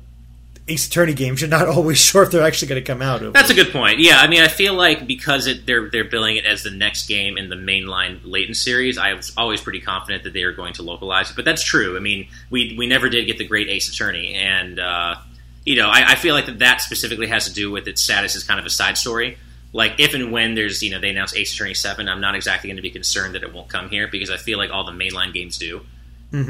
Ace Attorney games. You're not always sure if they're actually going to come out. That's a good point. Yeah, I mean, I feel like because it, they're they're billing it as the next game in the mainline Layton series, I was always pretty confident that they are going to localize it. But that's true. I mean, we we never did get the great Ace Attorney, and uh, you know, I, I feel like that that specifically has to do with its status as kind of a side story. Like if and when there's you know they announce Ace Attorney Seven, I'm not exactly going to be concerned that it won't come here because I feel like all the mainline games do.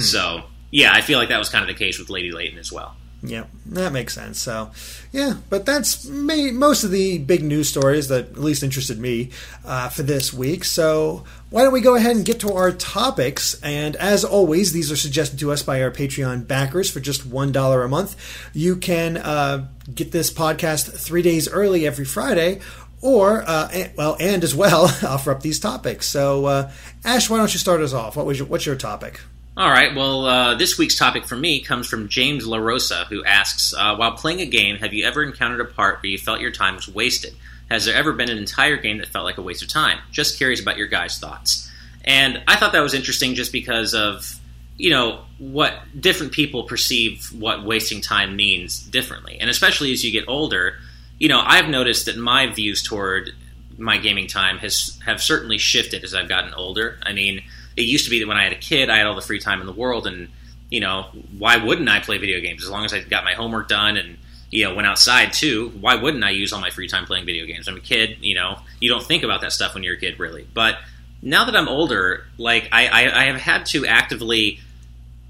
So yeah, I feel like that was kind of the case with Lady Layton as well. Yeah, that makes sense. So, yeah, but that's ma- most of the big news stories that at least interested me uh, for this week. So, why don't we go ahead and get to our topics? And as always, these are suggested to us by our Patreon backers for just $1 a month. You can uh, get this podcast three days early every Friday. Or, uh, and, well, and as well, offer up these topics. So, uh, Ash, why don't you start us off? What was your, what's your topic? All right. Well, uh, this week's topic for me comes from James LaRosa, who asks uh, While playing a game, have you ever encountered a part where you felt your time was wasted? Has there ever been an entire game that felt like a waste of time? Just curious about your guys' thoughts. And I thought that was interesting just because of, you know, what different people perceive what wasting time means differently. And especially as you get older, you know, I've noticed that my views toward my gaming time has have certainly shifted as I've gotten older. I mean, it used to be that when I had a kid, I had all the free time in the world, and you know, why wouldn't I play video games as long as I got my homework done and you know went outside too? Why wouldn't I use all my free time playing video games? I'm a kid, you know, you don't think about that stuff when you're a kid, really. But now that I'm older, like I, I, I have had to actively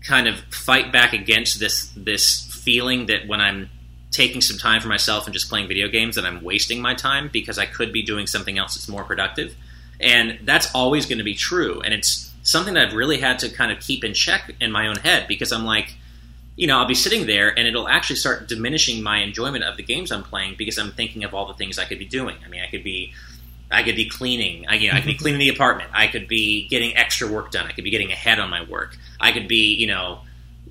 kind of fight back against this this feeling that when I'm taking some time for myself and just playing video games that I'm wasting my time because I could be doing something else that's more productive. And that's always going to be true. And it's something that I've really had to kind of keep in check in my own head because I'm like, you know, I'll be sitting there and it'll actually start diminishing my enjoyment of the games I'm playing because I'm thinking of all the things I could be doing. I mean, I could be I could be cleaning. I, you know, I could be cleaning the apartment. I could be getting extra work done. I could be getting ahead on my work. I could be, you know,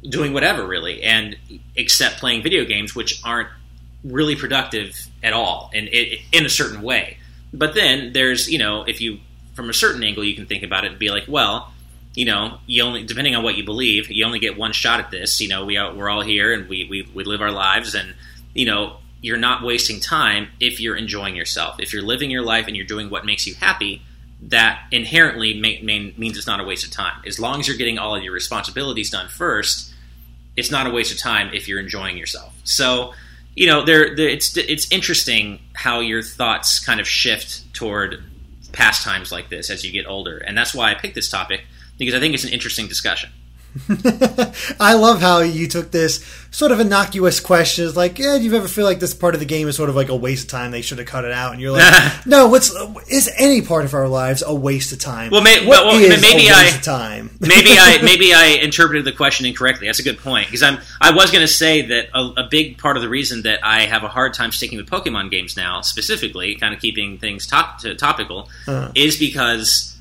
doing whatever really, and except playing video games, which aren't really productive at all, and in a certain way. But then there's, you know, if you from a certain angle, you can think about it and be like, well, you know, you only depending on what you believe, you only get one shot at this. You know, we are, we're all here and we, we we live our lives, and you know, you're not wasting time if you're enjoying yourself. If you're living your life and you're doing what makes you happy, that inherently may, may, means it's not a waste of time. As long as you're getting all of your responsibilities done first, it's not a waste of time if you're enjoying yourself. So, you know, there, it's it's interesting how your thoughts kind of shift toward pastimes like this as you get older, and that's why I picked this topic because I think it's an interesting discussion. I love how you took this sort of innocuous question. It's like, yeah, do you ever feel like this part of the game is sort of like a waste of time? They should have cut it out. And you're like, no, what's is any part of our lives a waste of time? Well, may, well, maybe I time. maybe I maybe I interpreted the question incorrectly. That's a good point because I'm I was going to say that a, a, big part of the reason that I have a hard time sticking with Pokemon games now, specifically, kind of keeping things top, to, topical, uh-huh. is because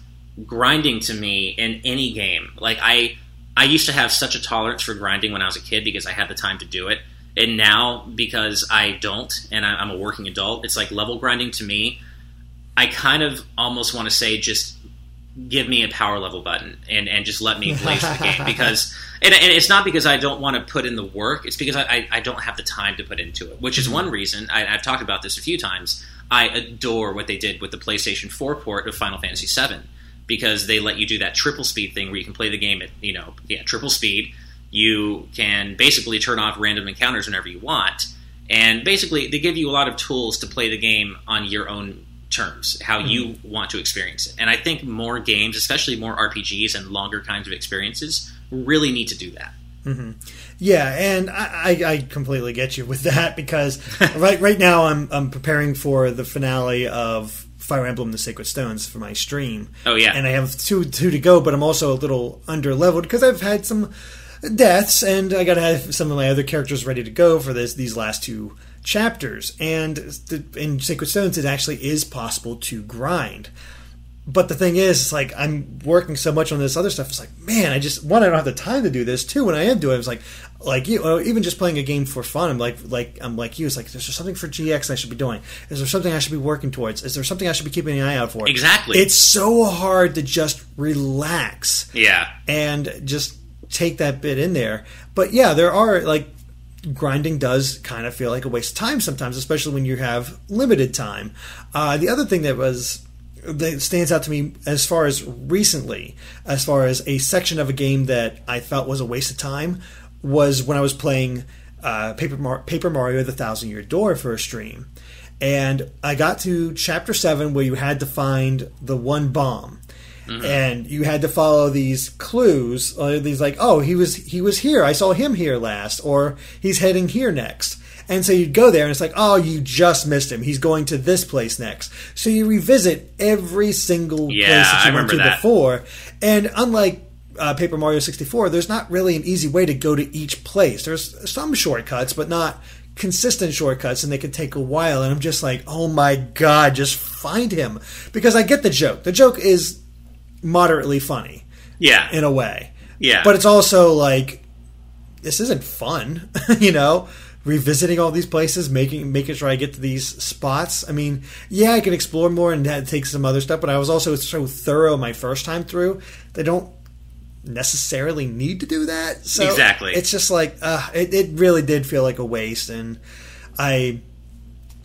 grinding to me in any game, like I I used to have such a tolerance for grinding when I was a kid because I had the time to do it. And now, because I don't, and I'm a working adult, it's like level grinding to me. I kind of almost want to say just give me a power level button and, and just let me play the game because and, and, it's not because I don't want to put in the work it's because I, I, don't have the time to put into it which is mm-hmm. one reason I, have talked about this a few times I adore what they did with the PlayStation 4 port of Final Fantasy 7 because they let you do that triple speed thing where you can play the game at you know yeah triple speed. You can basically turn off random encounters whenever you want, and basically they give you a lot of tools to play the game on your own terms, how mm-hmm. you want to experience it. And I think more games, especially more RPGs and longer kinds of experiences, really need to do that. Mm-hmm. Yeah, and I, I, completely get you with that because right right now I'm I'm preparing for the finale of Fire Emblem: The Sacred Stones for my stream. Oh yeah, and I have two two to go, but I'm also a little under leveled because I've had some deaths, and I got to have some of my other characters ready to go for this these last two chapters. And the, in Sacred Stones, it actually is possible to grind. But the thing is, it's like I'm working so much on this other stuff. It's like, man, I just one, I don't have the time to do this. Two, when I am doing, it, it's like, like you, know, even just playing a game for fun. I'm like, like I'm like you. It's like, is there something for GX I should be doing? Is there something I should be working towards? Is there something I should be keeping an eye out for? Exactly. It's so hard to just relax. Yeah. And just take that bit in there. But yeah, there are like grinding does kind of feel like a waste of time sometimes, especially when you have limited time. Uh, the other thing that was that stands out to me as far as recently, as far as a section of a game that I felt was a waste of time, was when I was playing uh, Paper, Mar- Paper Mario: The Thousand Year Door for a stream, and I got to chapter seven where you had to find the one bomb. Mm-hmm. And you had to follow these clues. Uh, these like, oh, he was he was here. I saw him here last, or he's heading here next and so you'd go there and it's like, oh, you just missed him. He's going to this place next. So you revisit every single yeah, place that you I went to that. before. And unlike uh, Paper Mario 64, there's not really an easy way to go to each place. There's some shortcuts, but not consistent shortcuts, and they can take a while. And I'm just like, oh my god, just find him. Because I get the joke. The joke is moderately funny. Yeah. In a way. Yeah. But it's also like, this isn't fun, you know? Revisiting all these places, making making sure I get to these spots. I mean, yeah, I can explore more and take some other stuff, but I was also so thorough my first time through. They don't necessarily need to do that. So exactly, it's just like uh, it, it really did feel like a waste, and I,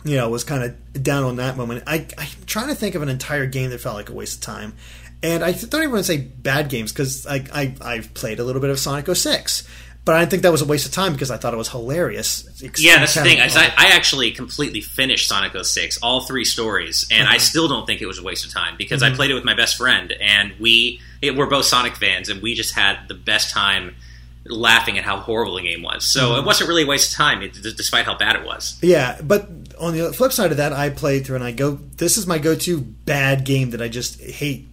you know, was kind of down on that moment. I, I'm trying to think of an entire game that felt like a waste of time. And I don't even want to say bad games because I, I I've played a little bit of Sonic 06 but I didn't think that was a waste of time because I thought it was hilarious. yeah, that's the thing. I, I, actually completely finished Sonic 06, all three stories, and uh-huh. I still don't think it was a waste of time because mm-hmm. I played it with my best friend, and we it, we're both Sonic fans, and we just had the best time laughing at how horrible the game was. So mm-hmm. it wasn't really a waste of time, despite how bad it was. Yeah, but on the flip side of that, I played through and I go, this is my go-to bad game that I just hate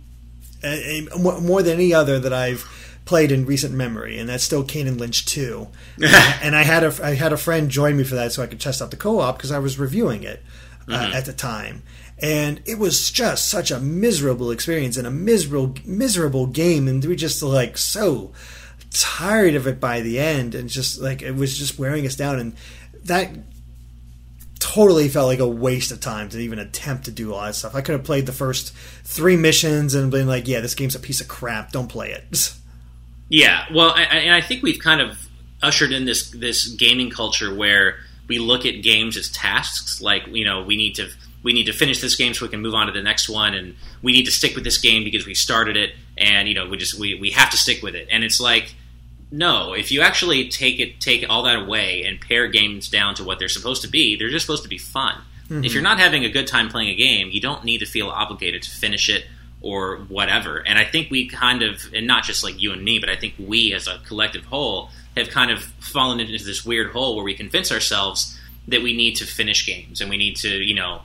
uh, more than any other that I've played in recent memory, and that's still Kane and Lynch 2. and I had a I had a friend join me for that so I could test out the co-op because I was reviewing it uh, mm-hmm. at the time. And it was just such a miserable experience and a miserable miserable game, and we just like so tired of it by the end, and just like it was just wearing us down. And that totally felt like a waste of time to even attempt to do all that stuff. I could have played the first three missions and been like, "Yeah, this game's a piece of crap. Don't play it." Yeah, well, I, and I think we've kind of ushered in this this gaming culture where we look at games as tasks. Like, you know, we need to we need to finish this game so we can move on to the next one, and we need to stick with this game because we started it, and you know, we just we, we have to stick with it. And it's like, no, if you actually take it take all that away and pare games down to what they're supposed to be, they're just supposed to be fun. Mm-hmm. If you're not having a good time playing a game, you don't need to feel obligated to finish it or whatever. And I think we kind of, and not just like you and me, but I think we as a collective whole have kind of fallen into this weird hole where we convince ourselves that we need to finish games and we need to, you know,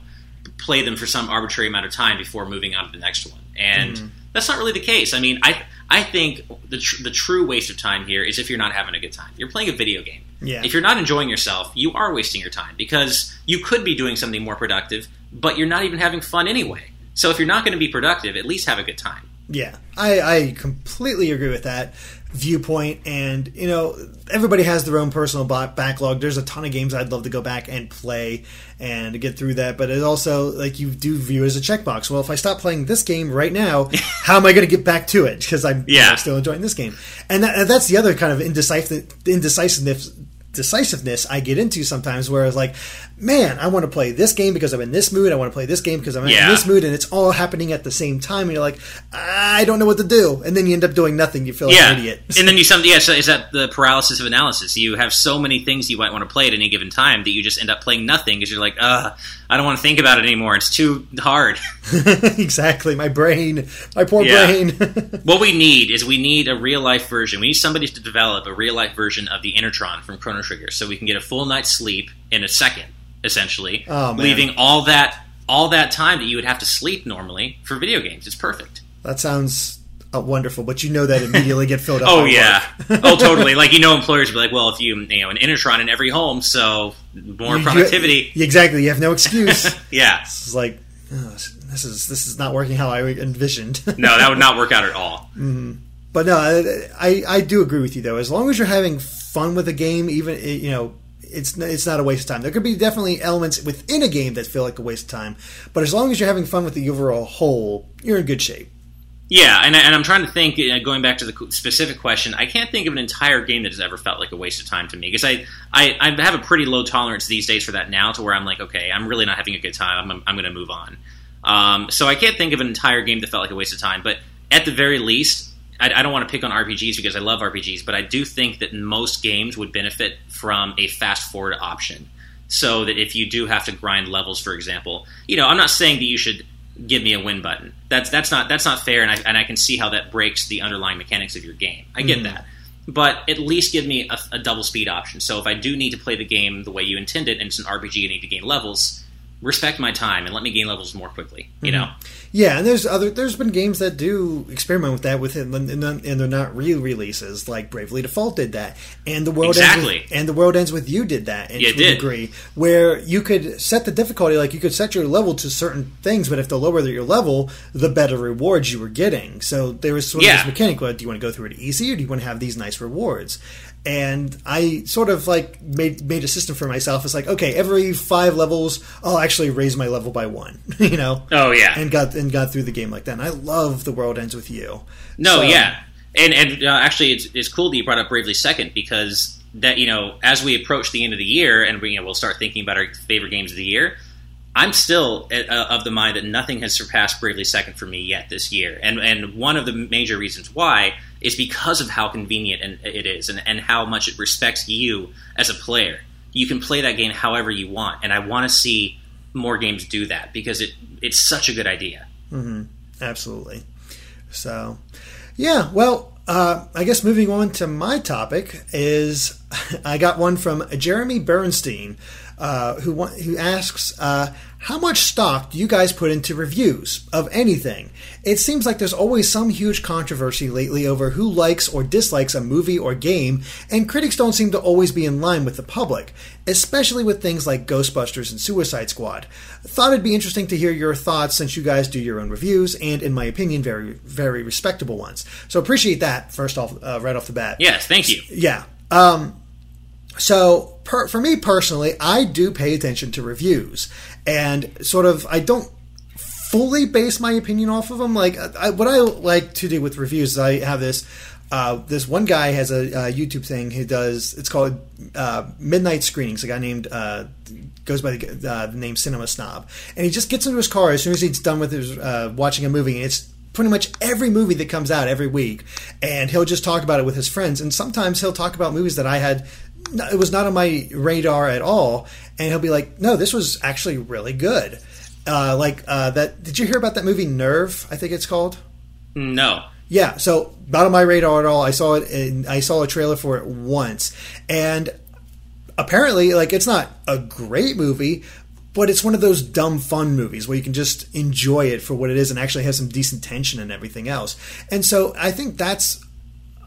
play them for some arbitrary amount of time before moving on to the next one. And mm-hmm. that's not really the case. I mean, I I think the tr- the true waste of time here is if you're not having a good time. You're playing a video game. Yeah. If you're not enjoying yourself, you are wasting your time because you could be doing something more productive, but you're not even having fun anyway. So if you're not going to be productive, at least have a good time. Yeah, I, I completely agree with that viewpoint. And, you know, everybody has their own personal backlog. There's a ton of games I'd love to go back and play and get through that. But it also, like, you do view as a checkbox. Well, if I stop playing this game right now, how am I going to get back to it? Because I'm yeah. still enjoying this game. And that, that's the other kind of indecisive, indecisiveness decisiveness I get into sometimes where it's like, man, I want to play this game because I'm in this mood. I want to play this game because I'm yeah. in this mood, and it's all happening at the same time. And you're like, I don't know what to do, and then you end up doing nothing. You feel like yeah. an idiot. and then you some yeah, so is that the paralysis of analysis? You have so many things you might want to play at any given time that you just end up playing nothing because you're like, uh, I don't want to think about it anymore. It's too hard. exactly, my brain, my poor yeah. brain. what we need is we need a real life version. We need somebody to develop a real life version of the Enertron from Chrono Trigger, so we can get a full night's sleep in a second essentially, oh, leaving all that all that time that you would have to sleep normally for video games. It's perfect. That sounds uh, wonderful, but you know that immediately get filled up. oh yeah, oh totally. Like you know, employers would be like, well, if you you know an Enertron in every home, so more you, productivity. You, exactly. You have no excuse. yeah, it's like oh, this is this is not working how I envisioned. no, that would not work out at all. Mm-hmm. But no, I I do agree with you though. As long as you're having fun with a game, even you know it's it's not a waste of time. There could be definitely elements within a game that feel like a waste of time, but as long as you're having fun with the overall whole, you're in good shape. Yeah, and, and I'm trying to think. Uh, going back to the specific question, I can't think of an entire game that has ever felt like a waste of time to me because I, I, I have a pretty low tolerance these days for that now, to where I'm like, okay, I'm really not having a good time. I'm, I'm going to move on. Um, so I can't think of an entire game that felt like a waste of time, but at the very least, I, I don't want to pick on RPGs because I love RPGs, but I do think that most games would benefit from a fast forward option. So that if you do have to grind levels, for example, you know, I'm not saying that you should give me a win button. That's that's not that's not fair, and I, and I can see how that breaks the underlying mechanics of your game. I get mm. that, but at least give me a, a, double speed option. So if I do need to play the game the way you intended, and it's an RPG, you need to gain levels, respect my time and let me gain levels more quickly. You mm-hmm. know. Yeah, and there's other there's been games that do experiment with that within and they're not re-releases like Bravely Default did that, and the world exactly. ends with, and the world ends with you did that yeah, to a degree where you could set the difficulty like you could set your level to certain things, but if the lower your level, the better rewards you were getting. So there was sort of yeah. this mechanic: do you want to go through it easy, or do you want to have these nice rewards? And I sort of like made made a system for myself. It's like okay, every five levels, I'll actually raise my level by one. you know? Oh yeah, and got and got through the game like that. And I love the world ends with you. No, so, yeah, and and uh, actually, it's it's cool that you brought up Bravely Second because that you know as we approach the end of the year and we you know, we'll start thinking about our favorite games of the year. I'm still uh, of the mind that nothing has surpassed Bravely Second for me yet this year, and and one of the major reasons why is because of how convenient it is and, and how much it respects you as a player. You can play that game however you want, and I want to see more games do that because it it's such a good idea. Mm-hmm. Absolutely. So, yeah. Well, Uh, I guess moving on to my topic is I got one from Jeremy Bernstein, uh, who who asks, uh, "How much stock do you guys put into reviews of anything? It seems like there's always some huge controversy lately over who likes or dislikes a movie or game, and critics don't seem to always be in line with the public, especially with things like Ghostbusters and Suicide Squad. Thought it'd be interesting to hear your thoughts since you guys do your own reviews, and in my opinion, very very respectable ones. So appreciate that first off, uh, right off the bat. Yes, thank you. Yeah. Um, so per, for me personally, I do pay attention to reviews, and sort of I don't fully base my opinion off of them. Like I, what I like to do with reviews, is I have this. Uh, this one guy has a, a, YouTube thing. He does. It's called uh, Midnight Screenings. A guy named uh, goes by the, uh, the, name Cinema Snob, and he just gets into his car as soon as he's done with his uh, watching a movie. And it's pretty much every movie that comes out every week, and he'll just talk about it with his friends. And sometimes he'll talk about movies that I had it was not on my radar at all. And he'll be like, "No, this was actually really good." Uh, like uh, that. Did you hear about that movie Nerve? I think it's called. No. Yeah. So not on my radar at all. I saw it. and I saw a trailer for it once, and apparently, like, it's not a great movie. But it's one of those dumb fun movies where you can just enjoy it for what it is and actually have some decent tension and everything else. And so I think that's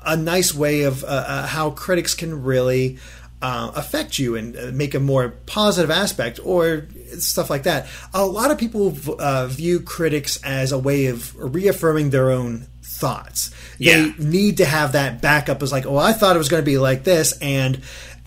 a nice way of uh, uh, how critics can really uh, affect you and uh, make a more positive aspect or stuff like that. A lot of people uh, view critics as a way of reaffirming their own thoughts. Yeah. They need to have that backup as like, oh, I thought it was going to be like this, and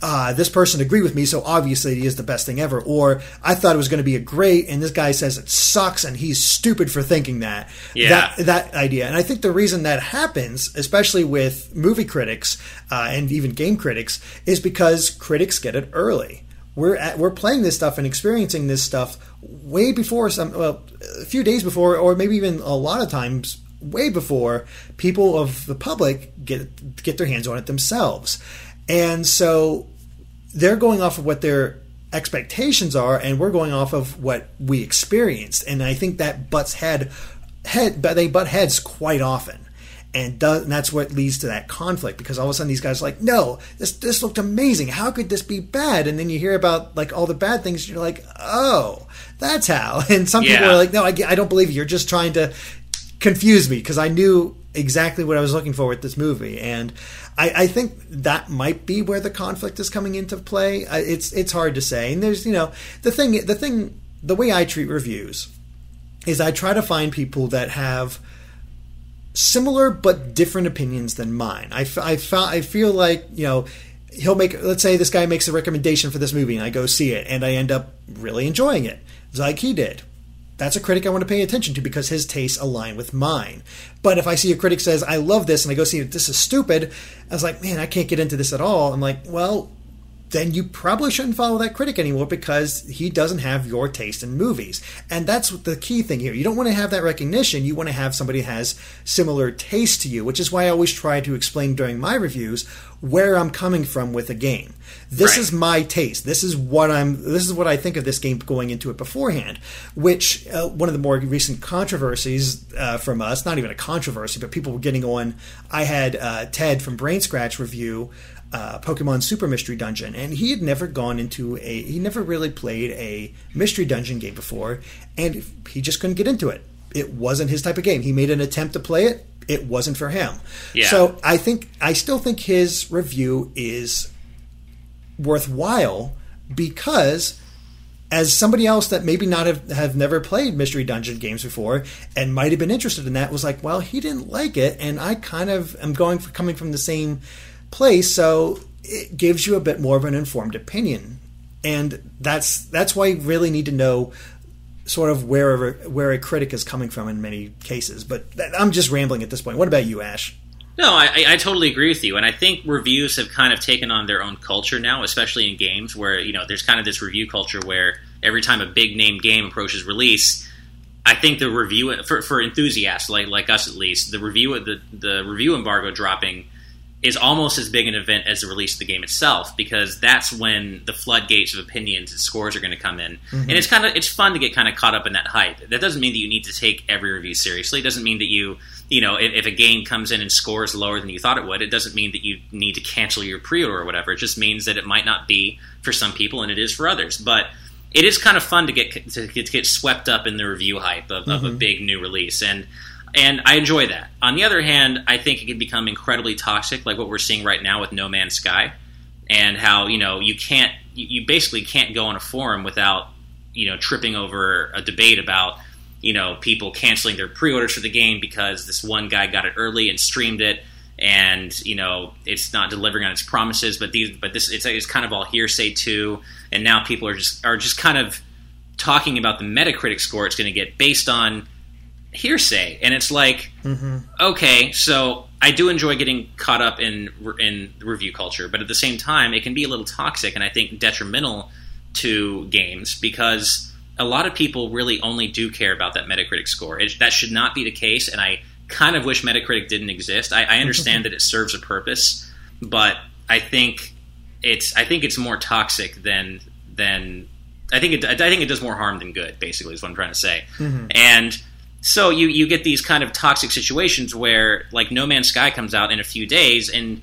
uh, this person agreed with me, so obviously he is the best thing ever. Or I thought it was going to be a great, and this guy says it sucks, and he's stupid for thinking that. Yeah. That, that idea. And I think the reason that happens, especially with movie critics uh, and even game critics, is because critics get it early. We're at, we're playing this stuff and experiencing this stuff way before some well a few days before, or maybe even a lot of times way before people of the public get get their hands on it themselves. And so they're going off of what their expectations are, and we're going off of what we experienced. And I think that butts head head, but they butt heads quite often. And, does, and that's what leads to that conflict because all of a sudden these guys are like, no, this this looked amazing. How could this be bad? And then you hear about like all the bad things. you're like, oh, that's how. And some people are like, no, I, I don't believe you. You're just trying to confuse me because I knew exactly what I was looking for with this movie, and I, I think that might be where the conflict is coming into play. It's it's hard to say, and there's you know the thing the thing the way I treat reviews is I try to find people that have similar but different opinions than mine. I, I, I feel like, you know, he'll make, let's say this guy makes a recommendation for this movie and I go see it and I end up really enjoying it, like he did. That's a critic I want to pay attention to because his tastes align with mine. But if I see a critic says, I love this, and I go see it, this is stupid, I was like, man, I can't get into this at all. I'm like, well, then you probably shouldn't follow that critic anymore because he doesn't have your taste in movies. And that's the key thing here. You don't want to have that recognition. You want to have somebody who has similar taste to you, which is why I always try to explain during my reviews where I'm coming from with a game. This Right. is my taste. This is what I'm. This is what I think of this game going into it beforehand. Which uh, one of the more recent controversies uh, from us, not even a controversy, but people were getting on. I had uh, Ted from Brain Scratch review uh, Pokemon Super Mystery Dungeon, and he had never gone into a. He never really played a mystery dungeon game before, and he just couldn't get into it. It wasn't his type of game. He made an attempt to play it. It wasn't for him. Yeah. So I think I still think his review is worthwhile because as somebody else that maybe not have, have never played mystery dungeon games before and might have been interested in that was like well he didn't like it and i kind of am going for coming from the same place so it gives you a bit more of an informed opinion. And that's that's why you really need to know sort of wherever where a critic is coming from in many cases. But i'm just rambling at this point. What about you ash? No, I, I- I totally agree with you, and I think reviews have kind of taken on their own culture now, especially in games where you know there's kind of this review culture where every time a big name game approaches release, I think the review for, for enthusiasts like like us at least, the review the the review embargo dropping is almost as big an event as the release of the game itself because that's when the floodgates of opinions and scores are going to come in mm-hmm. and it's kind of it's fun to get kind of caught up in that hype that doesn't mean that you need to take every review seriously it doesn't mean that you you know if, if, a game comes in and scores lower than you thought it would it doesn't mean that you need to cancel your pre-order or whatever it just means that it might not be for some people and it is for others but it is kind of fun to get to get, to get swept up in the review hype of, mm-hmm. of a mm-hmm. big new release and and I enjoy that. On the other hand, I think it can become incredibly toxic, like what we're seeing right now with No Man's Sky, and how you know you can't, you basically can't go on a forum without you know tripping over a debate about you know people canceling their pre-orders for the game because this one guy got it early and streamed it and you know it's not delivering on its promises but these but this it's, it's kind of all hearsay too and now people are just are just kind of talking about the metacritic score it's going to get based on hearsay, and it's like, mm-hmm. okay, so I do enjoy getting caught up in in review culture, but at the same time, it can be a little toxic, and I think detrimental to games because a lot of people really only do care about that Metacritic score. It, that should not be the case, and I kind of wish Metacritic didn't exist. I, I understand that it serves a purpose, but I think it's I think it's more toxic than than I think it I think it does more harm than good. Basically, is what I'm trying to say, mm-hmm. and so you you get these kind of toxic situations where like No Man's Sky comes out in a few days and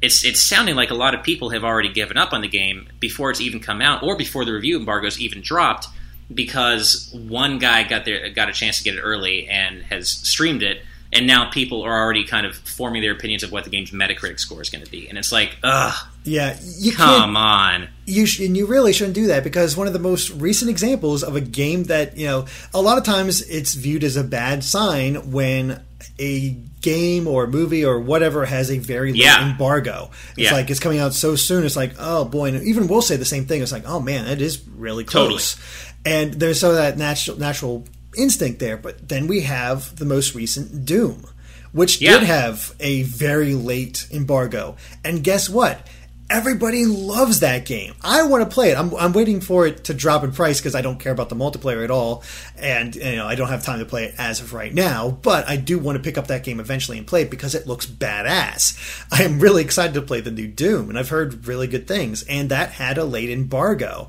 it's it's sounding like a lot of people have already given up on the game before it's even come out or before the review embargo's even dropped because one guy got there got a chance to get it early and has streamed it and now people are already kind of forming their opinions of what the game's Metacritic score is going to be, and it's like, ugh, yeah, you come on. You sh- and you really shouldn't do that because one of the most recent examples of a game that you know a lot of times it's viewed as a bad sign when a game or movie or whatever has a very late yeah. embargo. It's yeah. like it's coming out so soon. It's like, oh boy, and even we'll say the same thing. It's like, oh man, it is really close. Totally. And there's so that natural natural instinct there. But then we have the most recent Doom, which yeah. did have a very late embargo. And guess what? Everybody loves that game. I want to play it. I'm, I'm waiting for it to drop in price because I don't care about the multiplayer at all, and you know I don't have time to play it as of right now. But I do want to pick up that game eventually and play it because it looks badass. I am really excited to play the new Doom, and I've heard really good things. And that had a late embargo,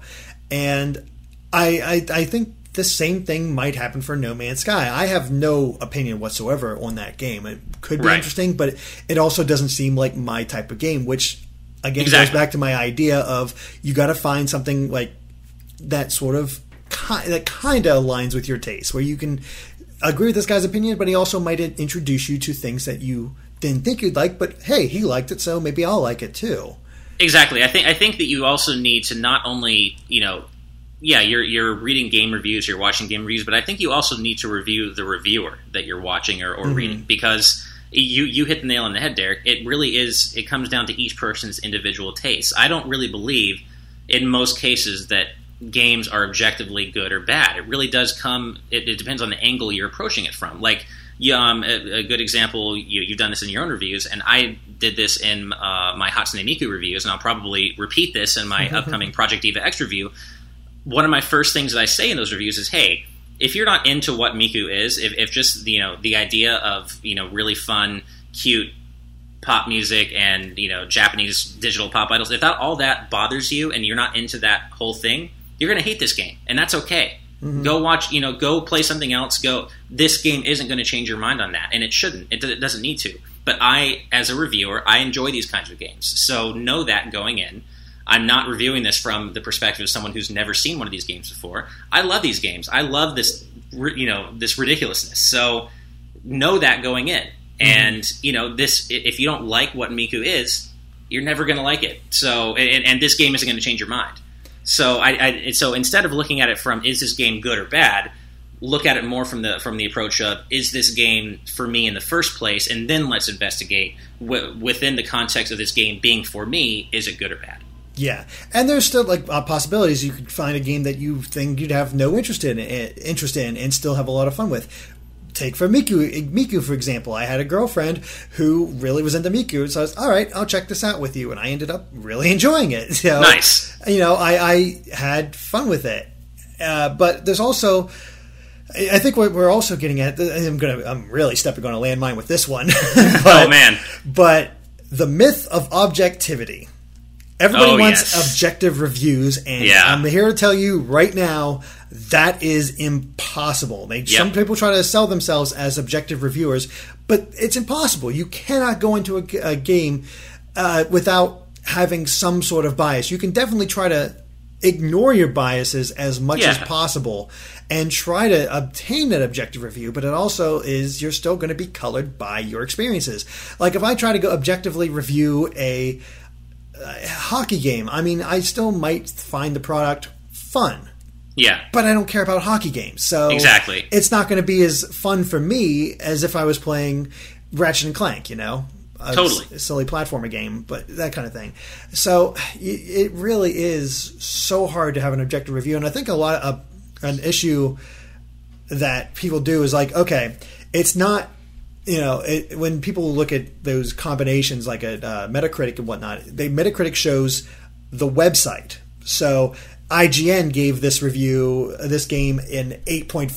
and I I, I think the same thing might happen for No Man's Sky. I have no opinion whatsoever on that game. It could be right. interesting, but it also doesn't seem like my type of game, which again exactly. goes back to my idea of you got to find something like that sort of that kind of aligns with your taste, where you can agree with this guy's opinion, but he also might introduce you to things that you didn't think you'd like, but hey, he liked it, so maybe I'll like it too. Exactly. I think I think that you also need to not only you know yeah, you're you're reading game reviews, you're watching game reviews, but I think you also need to review the reviewer that you're watching or, or mm-hmm. reading because you you hit the nail on the head, Derek. It really is. It comes down to each person's individual taste. I don't really believe, in most cases, that games are objectively good or bad. It really does come. It, it depends on the angle you're approaching it from. Like, um, a, a, good example. You, have done this in your own reviews, and I did this in uh, my Hatsune Miku reviews, and I'll probably repeat this in my upcoming Project Diva X review one of my first things that I say in those reviews is, hey, if you're not into what Miku is, if, if just you know the idea of you know really fun, cute pop music and you know Japanese digital pop idols, if that all that bothers you and you're not into that whole thing, you're gonna hate this game, and that's okay. Mm-hmm. Go watch, you know, go play something else. Go. This game isn't going to change your mind on that, and it shouldn't. It, it doesn't need to. But I, as a reviewer, I enjoy these kinds of games. So know that going in. I'm not reviewing this from the perspective of someone who's never seen one of these games before. I love these games. I love this, you know, this ridiculousness. So know that going in. Mm-hmm. And you know, this if you don't like what Miku is, you're never going to like it. So, and, and, this game isn't going to change your mind. So, I, I, so instead of looking at it from is this game good or bad, look at it more from the from the approach of is this game for me in the first place, and then let's investigate w- within the context of this game being for me, is it good or bad? Yeah, and there's still like uh, possibilities. You could find a game that you think you'd have no interest in, eh, interest in, and still have a lot of fun with. Take for Miku, Miku for example. I had a girlfriend who really was into Miku, so I was all right. I'll check this out with you, and I ended up really enjoying it. So, nice. You know, I, I had fun with it, uh, but there's also. I think what we're also getting at. I'm gonna. I'm really stepping on a landmine with this one. but, oh man! But the myth of objectivity. Everybody Oh, wants yes. objective reviews, and Yeah. I'm here to tell you right now that is impossible. They some people try to sell themselves as objective reviewers, but it's impossible. You cannot go into a game uh, without having some sort of bias. You can definitely try to ignore your biases as much as possible and try to obtain that objective review but it also is you're still going to be colored by your experiences like if i try to go objectively review a, a hockey game i mean i still might find the product fun Yeah. but I don't care about hockey games. So Exactly. it's not going to be as fun for me as if I was playing Ratchet and Clank. You know, a Totally. s- silly platformer game, but that kind of thing. So y- it really is so hard to have an objective review, and I think a lot of an issue that people do is like, okay, it's not. You know, it, when people look at those combinations like at uh, Metacritic and whatnot, they Metacritic shows the website. So IGN gave this review, this game, an 8.5.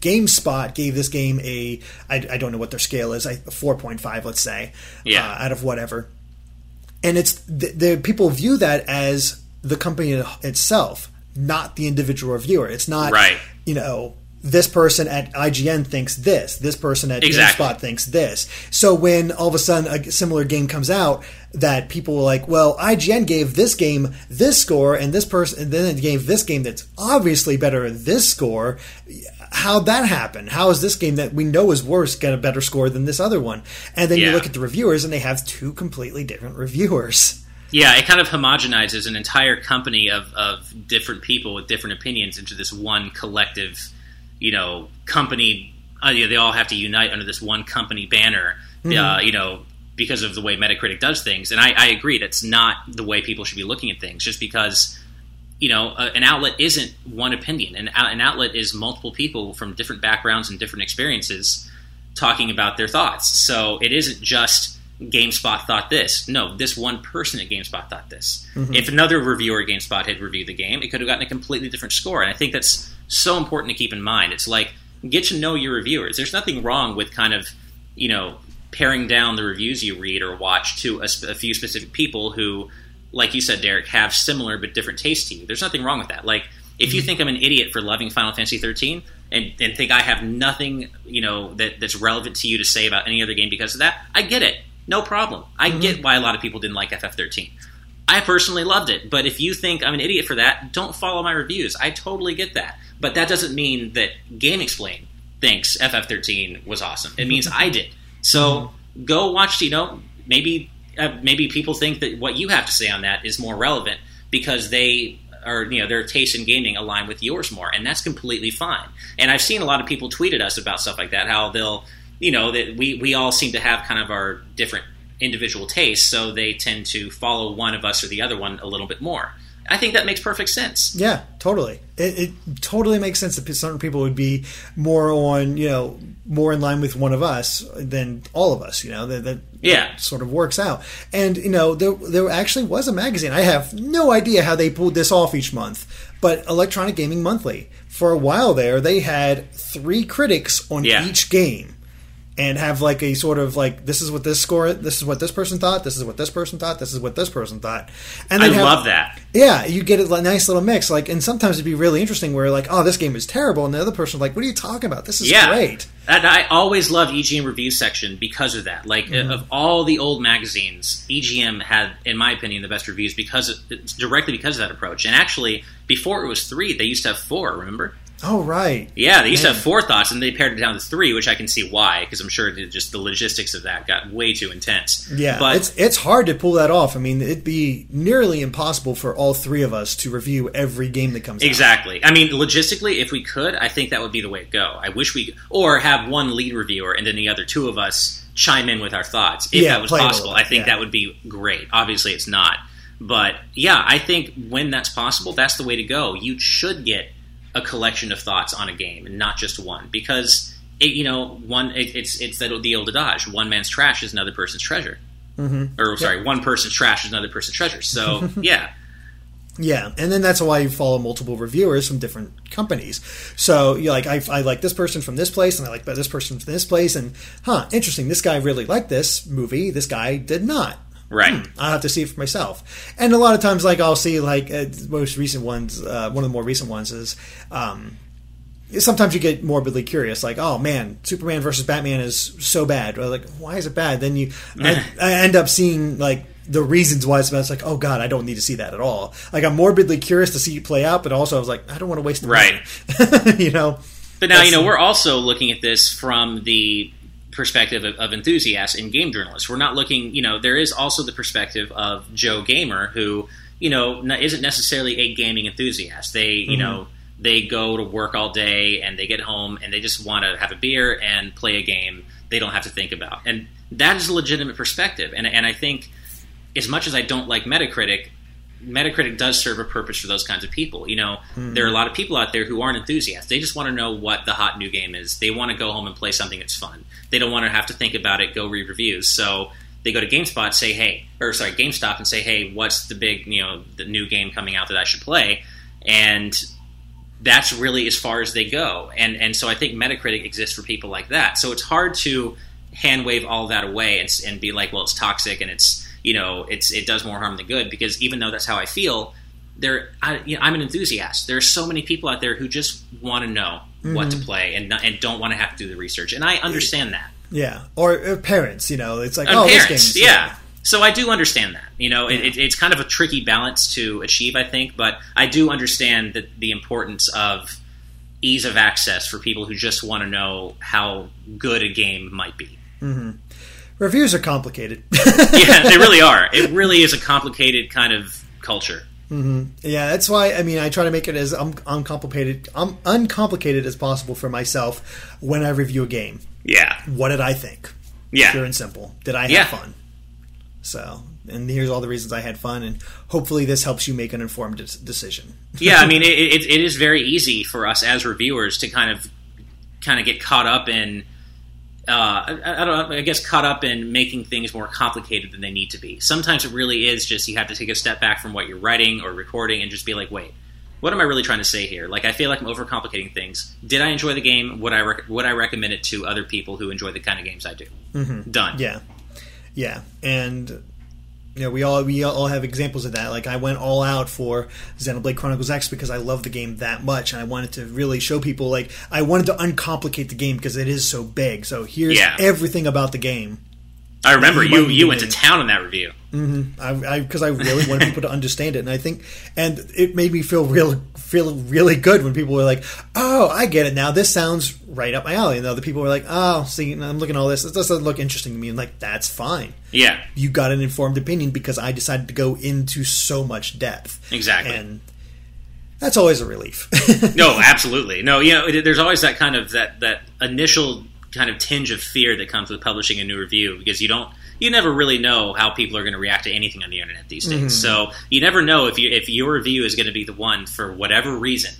GameSpot gave this game a, I, I don't know what their scale is, a 4.5, let's say, Yeah. uh, out of whatever. And it's the, the people view that as the company itself, not the individual reviewer. It's not, Right. you know, this person at IGN thinks this, this person at Exactly. GameSpot thinks this. So when all of a sudden a similar game comes out that people were like, well, IGN gave this game this score and this person and then it gave this game that's obviously better this score. How'd that happen? How is this game that we know is worse get a better score than this other one? And then you look at the reviewers and they have two completely different reviewers. Yeah, it kind of homogenizes an entire company of, of different people with different opinions into this one collective, you know, company. Uh, you know, they all have to unite under this one company banner, uh, you know, because of the way Metacritic does things. And I, I agree, that's not the way people should be looking at things, just because, you know, uh, an outlet isn't one opinion. An, out- an outlet is multiple people from different backgrounds and different experiences talking about their thoughts. So it isn't just GameSpot thought this. No, this one person at GameSpot thought this. If another reviewer at GameSpot had reviewed the game, it could have gotten a completely different score. And I think that's so important to keep in mind. It's like get to know your reviewers. There's nothing wrong with kind of, you know, paring down the reviews you read or watch to a, sp- a few specific people who, like you said, Derek, have similar but different tastes to you. There's nothing wrong with that. Like if you mm-hmm. think I'm an idiot for loving Final Fantasy 13 and, and think I have nothing, you know, that, that's relevant to you to say about any other game because of that, I get it. No problem. I mm-hmm. get why a lot of people didn't like FF13. I personally loved it, but if you think I'm an idiot for that, don't follow my reviews. I totally get that. But that doesn't mean that GameXplain thinks FF13 was awesome. It means I did. So go watch, you know, maybe uh, maybe people think that what you have to say on that is more relevant because they are, you know, their taste in gaming align with yours more, and that's completely fine. And I've seen a lot of people tweet at us about stuff like that, how they'll, you know, that we we all seem to have kind of our different individual tastes, so they tend to follow one of us or the other one a little bit more. I think that makes perfect sense. Yeah, totally. It, it totally makes sense that certain people would be more on, you know, more in line with one of us than all of us. You know, that, that Yeah. sort of works out. And you know, there there actually was a magazine. I have no idea how they pulled this off each month, but Electronic Gaming Monthly. For a while there, they had three critics on Yeah. each game. And have like a sort of like this is what this score this is what this person thought this is what this person thought this is what this person thought and I have- love that. yeah, you get a nice little mix. Like, and sometimes it'd be really interesting where like, oh, this game is terrible, and the other person like, what are you talking about? This is yeah, great. And I always loved EGM review section because of that. Like Mm-hmm. of all the old magazines, EGM had, in my opinion, the best reviews because of, directly because of that approach. And actually, before it was three, they used to have four. Remember? Oh, right. Yeah, they used to have four thoughts, and they pared it down to three, which I can see why, because I'm sure just the logistics of that got way too intense. Yeah, but it's it's hard to pull that off. I mean, it'd be nearly impossible for all three of us to review every game that comes out. Exactly. I mean, logistically, if we could, I think that would be the way to go. I wish we, or have one lead reviewer and then the other two of us chime in with our thoughts. If Yeah, that was play it a possible, I think yeah. that would be great. Obviously, it's not. But yeah, I think when that's possible, that's the way to go. You should get a collection of thoughts on a game and not just one, because it, you know, one it, it's it's that the old adage: one man's trash is another person's treasure. Mm-hmm. Or sorry, one person's trash is another person's treasure. So yeah. Yeah, and then that's why you follow multiple reviewers from different companies. So you like, I, I like this person from this place, and I like but this person from this place, and huh, interesting. This guy really liked this movie. This guy did not. Right. hmm, I'll have to see it for myself. And a lot of times, like I'll see like uh, most recent ones. Uh, one of the more recent ones is. Um, Sometimes you get morbidly curious, like, "Oh man, Superman versus Batman is so bad." Or like, "Why is it bad?" Then you, I, I end up seeing like the reasons why it's bad. It's like, "Oh God, I don't need to see that at all." Like, I'm morbidly curious to see it play out, but also I was like, "I don't want to waste the Right. you know. But now, you know, we're also looking at this from the perspective of, of enthusiasts and game journalists. We're not looking, you know, there is also the perspective of Joe Gamer, who, you know, n- isn't necessarily a gaming enthusiast. They, you mm-hmm. know, they go to work all day and they get home and they just want to have a beer and play a game they don't have to think about. And that is a legitimate perspective. And, and I think, as much as I don't like Metacritic, Metacritic does serve a purpose for those kinds of people. You know, hmm. there are a lot of people out there who aren't enthusiasts. They just want to know what the hot new game is. They want to go home and play something that's fun. They don't want to have to think about it, go read reviews. So they go to GameSpot, say, hey, or sorry, GameStop, and say, hey, what's the big, you know, the new game coming out that I should play? And that's really as far as they go. And and so I think Metacritic exists for people like that. So it's hard to hand wave all that away and, and be like, well, it's toxic and it's you know it's it does more harm than good because even though that's how I feel, there I, you know, I'm an enthusiast. There are so many people out there who just want to know what to play and not, and don't want to have to do the research, and I understand that. Yeah, or uh, parents. You know, it's like, And oh, parents, this game. yeah. So I do understand that. You know, it, it, it's kind of a tricky balance to achieve, I think, but I do understand that the importance of ease of access for people who just want to know how good a game might be. Reviews are complicated. Yeah, they really are. It really is a complicated kind of culture. yeah, that's why. I mean, I try to make it as un- uncomplicated, um, uncomplicated as possible for myself when I review a game. Yeah, What did I think? yeah. Pure and simple. Did I have Yeah. fun? So, and here's all the reasons I had fun, and hopefully this helps you make an informed decision. yeah, I mean, it, it, it is very easy for us as reviewers to kind of kind of get caught up in. Uh, I, I don't know. I guess caught up in making things more complicated than they need to be. Sometimes it really is just you have to take a step back from what you're writing or recording and just be like, wait, what am I really trying to say here? Like, I feel like I'm overcomplicating things. Did I enjoy the game? Would I rec- would I recommend it to other people who enjoy the kind of games I do? Mm-hmm. Done. Yeah, yeah, and you know we all we all have examples of that. Like I went all out for Xenoblade Chronicles X because I love the game that much, and I wanted to really show people like I wanted to uncomplicate the game because it is so big. So here's Yeah. everything about the game. I remember You you might you be went to town on that review. Mm-hmm. I because I, really wanted people to understand it, and I think, and it made me feel real, feel really good when people were like, "Oh, I get it now. This sounds right up my alley." And other people were like, "Oh, see, I'm looking at all this. This doesn't look interesting to me." And like, that's fine. Yeah, You got an informed opinion because I decided to go into so much depth. Exactly. and that's always a relief. No, absolutely. No, you know, there's always that kind of that that initial kind of tinge of fear that comes with publishing a new review because you don't you never really know how people are going to react to anything on the internet these days. Mm-hmm. So you never know if you if your review is going to be the one for whatever reason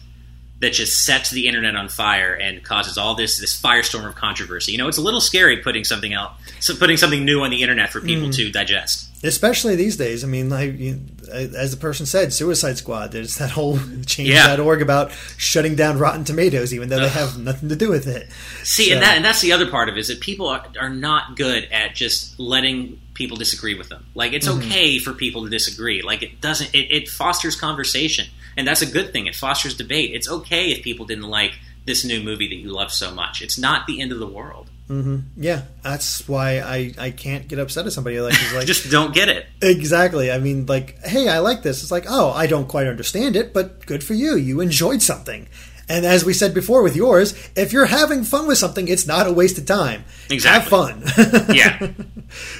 that just sets the internet on fire and causes all this this firestorm of controversy. You know, it's a little scary putting something out, so putting something new on the internet for people mm-hmm. to digest. Especially these days. I mean, like you, as the person said, Suicide Squad. There's that whole Yeah. change.org about shutting down Rotten Tomatoes, even though they have nothing to do with it. See, So- and that and that's the other part of it is that people are, are not good at just letting people disagree with them. Like it's Mm-hmm. okay for people to disagree. Like it doesn't. It, it fosters conversation, and that's a good thing. It fosters debate. It's okay if people didn't like this new movie that you love so much. It's not the end of the world. Mm-hmm. Yeah, that's why I, I can't get upset at somebody like like Just don't get it. exactly. I mean, like, hey, I like this. It's like, oh, I don't quite understand it, but good for you. You enjoyed something. And as we said before with yours, if you're having fun with something, it's not a waste of time. Exactly. Have fun. Yeah.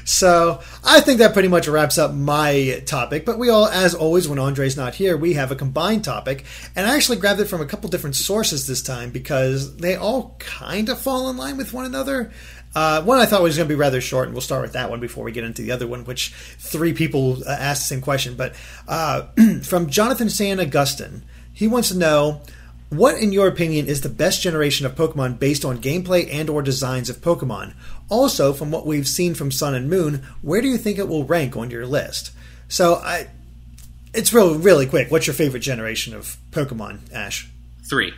So I think that pretty much wraps up my topic. But we all, as always, when Andre's not here, we have a combined topic. And I actually grabbed it from a couple different sources this time because they all kind of fall in line with one another. Uh, one I thought was going to be rather short, and we'll start with that one before we get into the other one, which three people uh, asked the same question. But uh, from Jonathan San Augustine, he wants to know what, in your opinion, is the best generation of Pokemon based on gameplay and/or designs of Pokemon? Also, from what we've seen from Sun and Moon, where do you think it will rank on your list? So, I, it's really really quick. What's your favorite generation of Pokemon, Ash? Three.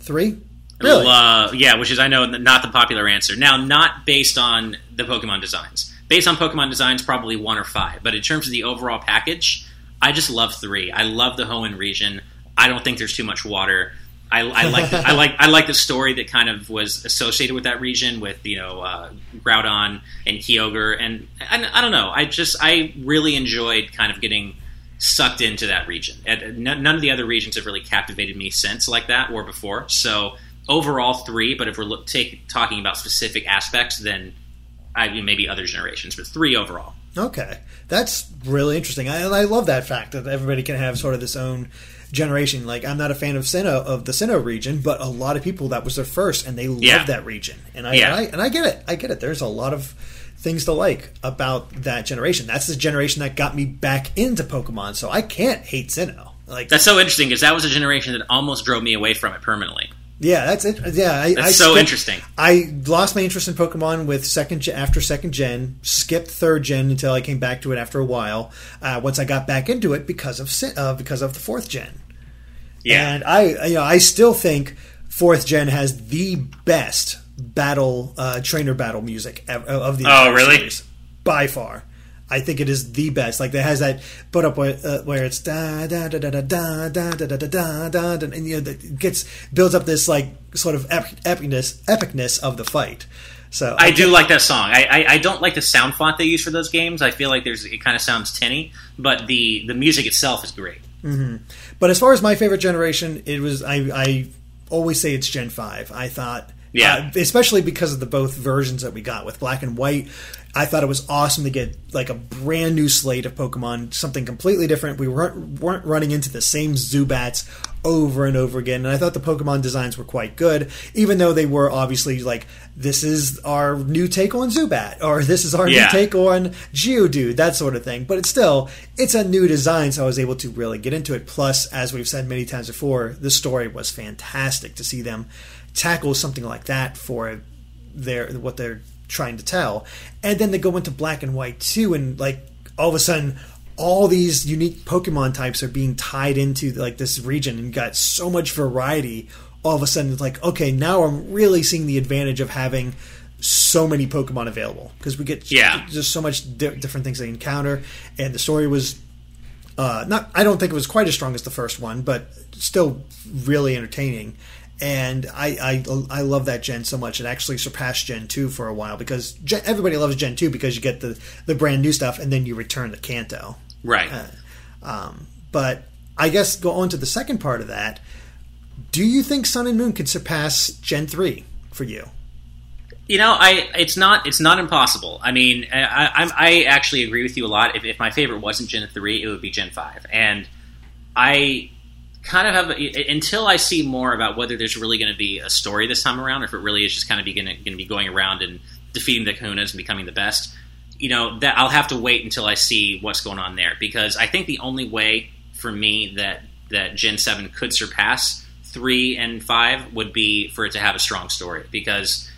Three? Really? Well, uh, yeah, which is I know not the popular answer. Now, not based on the Pokemon designs. based on Pokemon designs, probably one or five. But in terms of the overall package, I just love three. I love the Hoenn region. I don't think there's too much water. I, I like the, I like I like the story that kind of was associated with that region with you know uh, Groudon and Kyogre and, and I don't know I just I really enjoyed kind of getting sucked into that region. And none of the other regions have really captivated me since like that or before. So overall three, but if we're look, take, talking about specific aspects, then I mean, maybe other generations, but three overall. Okay, that's really interesting. I, I love that fact that everybody can have sort of this own generation. Like I'm not a fan of Sinnoh of the Sinnoh region, but a lot of people that was their first, and they love Yeah. that region. And I, Yeah. and I and I get it. I get it. There's a lot of things to like about that generation. That's the generation that got me back into Pokemon. So I can't hate Sinnoh. Like That's so interesting because that was a generation that almost drove me away from it permanently. Yeah, that's it. Yeah, I, That's I so skipped- interesting. I lost my interest in Pokemon with second gen, after second gen. Skipped third gen until I came back to it after a while. Uh, once I got back into it because of uh, because of the fourth gen. Yeah, and I, you know, I still think fourth gen has the best battle uh, trainer battle music of the Oh, really? series by far. I think it is the best. Like it has that put up where, uh, where it's da da da da da da da da da da da da, da, and you know it gets builds up this like sort of ep- epicness epicness of the fight. So I do like that song. I, I, I don't like the sound font they use for those games. I feel like there's it kind of sounds tinny, but the the music itself is great. But as far as my favorite generation, it was I, I always say it's Gen Five. I thought, Yeah. uh, especially because of the both versions that we got with Black and White. I thought it was awesome to get like a brand new slate of Pokemon, something completely different. We weren't weren't running into the same Zubats over and over again, and I thought the Pokemon designs were quite good, even though they were obviously like this is our new take on Zubat, or this is our Yeah. new take on Geodude, that sort of thing. But it's still, it's a new design, so I was able to really get into it. Plus, as we've said many times before, the story was fantastic to see them tackle something like that for their what they're trying to tell, and then they go into Black and White too, and like all of a sudden. All these unique Pokemon types are being tied into like this region, and got so much variety. All of a sudden, it's like okay, now I'm really seeing the advantage of having so many Pokemon available because we get Yeah. just so much di- different things they encounter, and the story was uh, not. I don't think it was quite as strong as the first one, but still really entertaining. And I, I I love that Gen so much. It actually surpassed Gen two for a while because Gen, everybody loves Gen two because you get the the brand new stuff and then you return to Kanto. Right. Um, but I guess go on to the second part of that. Do you think Sun and Moon could surpass Gen three for you? You know, I it's not it's not impossible. I mean, I, I'm I actually agree with you a lot. If, if my favorite wasn't Gen three, it would be Gen five, and I kind of have until I see more about whether there's really going to be a story this time around, or if it really is just kind of going to be going around and defeating the Kahunas and becoming the best. You know, that I'll have to wait until I see what's going on there because I think the only way for me that that Gen seven could surpass three and five would be for it to have a strong story because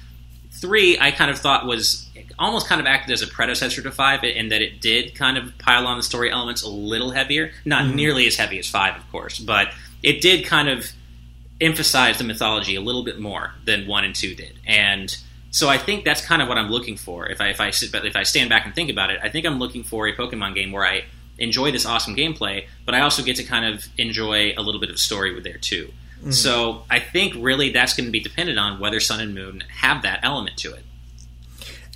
three I kind of thought was almost kind of acted as a predecessor to five in that it did kind of pile on the story elements a little heavier, not mm-hmm. nearly as heavy as five, of course, but it did kind of emphasize the mythology a little bit more than one and two did, and so I think that's kind of what I'm looking for. If I if I sit, if I stand back and think about it, I think I'm looking for a Pokemon game where I enjoy this awesome gameplay, but I also get to kind of enjoy a little bit of story with there too. Mm. So I think really that's going to be dependent on whether Sun and Moon have that element to it.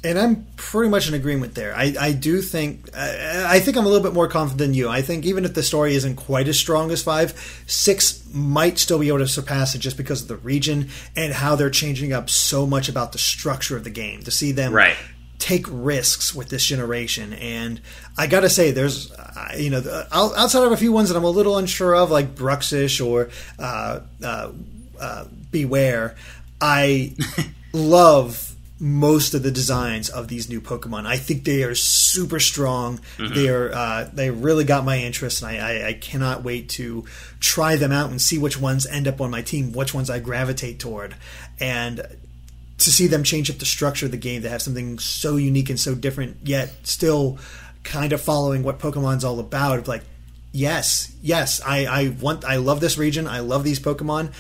And I'm pretty much in agreement there. I, I do think I, I think I'm a little bit more confident than you. I think even if the story isn't quite as strong as five, six might still be able to surpass it just because of the region and how they're changing up so much about the structure of the game. To see them Right. take risks with this generation, and I gotta say, there's you know outside of a few ones that I'm a little unsure of, like Bruxish or uh, uh, uh, Bewear, I love most of the designs of these new Pokemon. I think they are super strong. They are uh, they really got my interest, and I, I, I cannot wait to try them out and see which ones end up on my team, which ones I gravitate toward, and to see them change up the structure of the game to have something so unique and so different, yet still kind of following what Pokemon's all about. Of like, yes, yes, I, I want, I love this region. I love these Pokemon.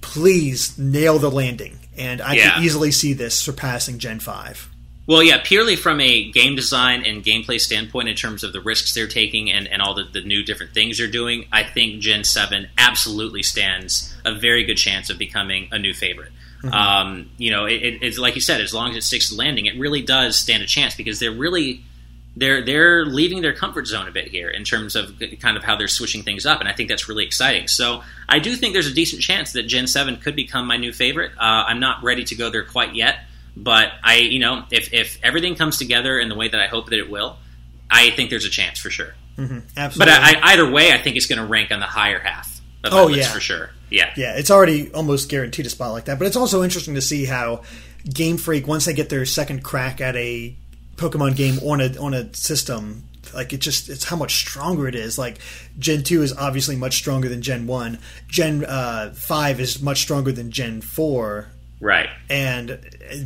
Please nail the landing, and I Yeah. can easily see this surpassing Gen Five. Well, yeah, purely from a game design and gameplay standpoint, in terms of the risks they're taking and, and all the, the new different things they're doing, I think Gen 7 absolutely stands a very good chance of becoming a new favorite. Mm-hmm. Um, you know, it, it's like you said, as long as it sticks to landing, it really does stand a chance because they're really they're they're leaving their comfort zone a bit here in terms of kind of how they're switching things up, and I think that's really exciting. So I do think there's a decent chance that Gen Seven could become my new favorite. Uh, I'm not ready to go there quite yet, but I, you know, if if everything comes together in the way that I hope that it will, I think there's a chance for sure. Mm-hmm. Absolutely. But I, either way, I think it's going to rank on the higher half. Of oh yeah, for sure. Yeah, yeah, it's already almost guaranteed a spot like that. But it's also interesting to see how Game Freak, once they get their second crack at a Pokemon game on a on a system, like it just it's how much stronger it is. Like Gen two is obviously much stronger than Gen one. Gen uh, five is much stronger than Gen four. Right. And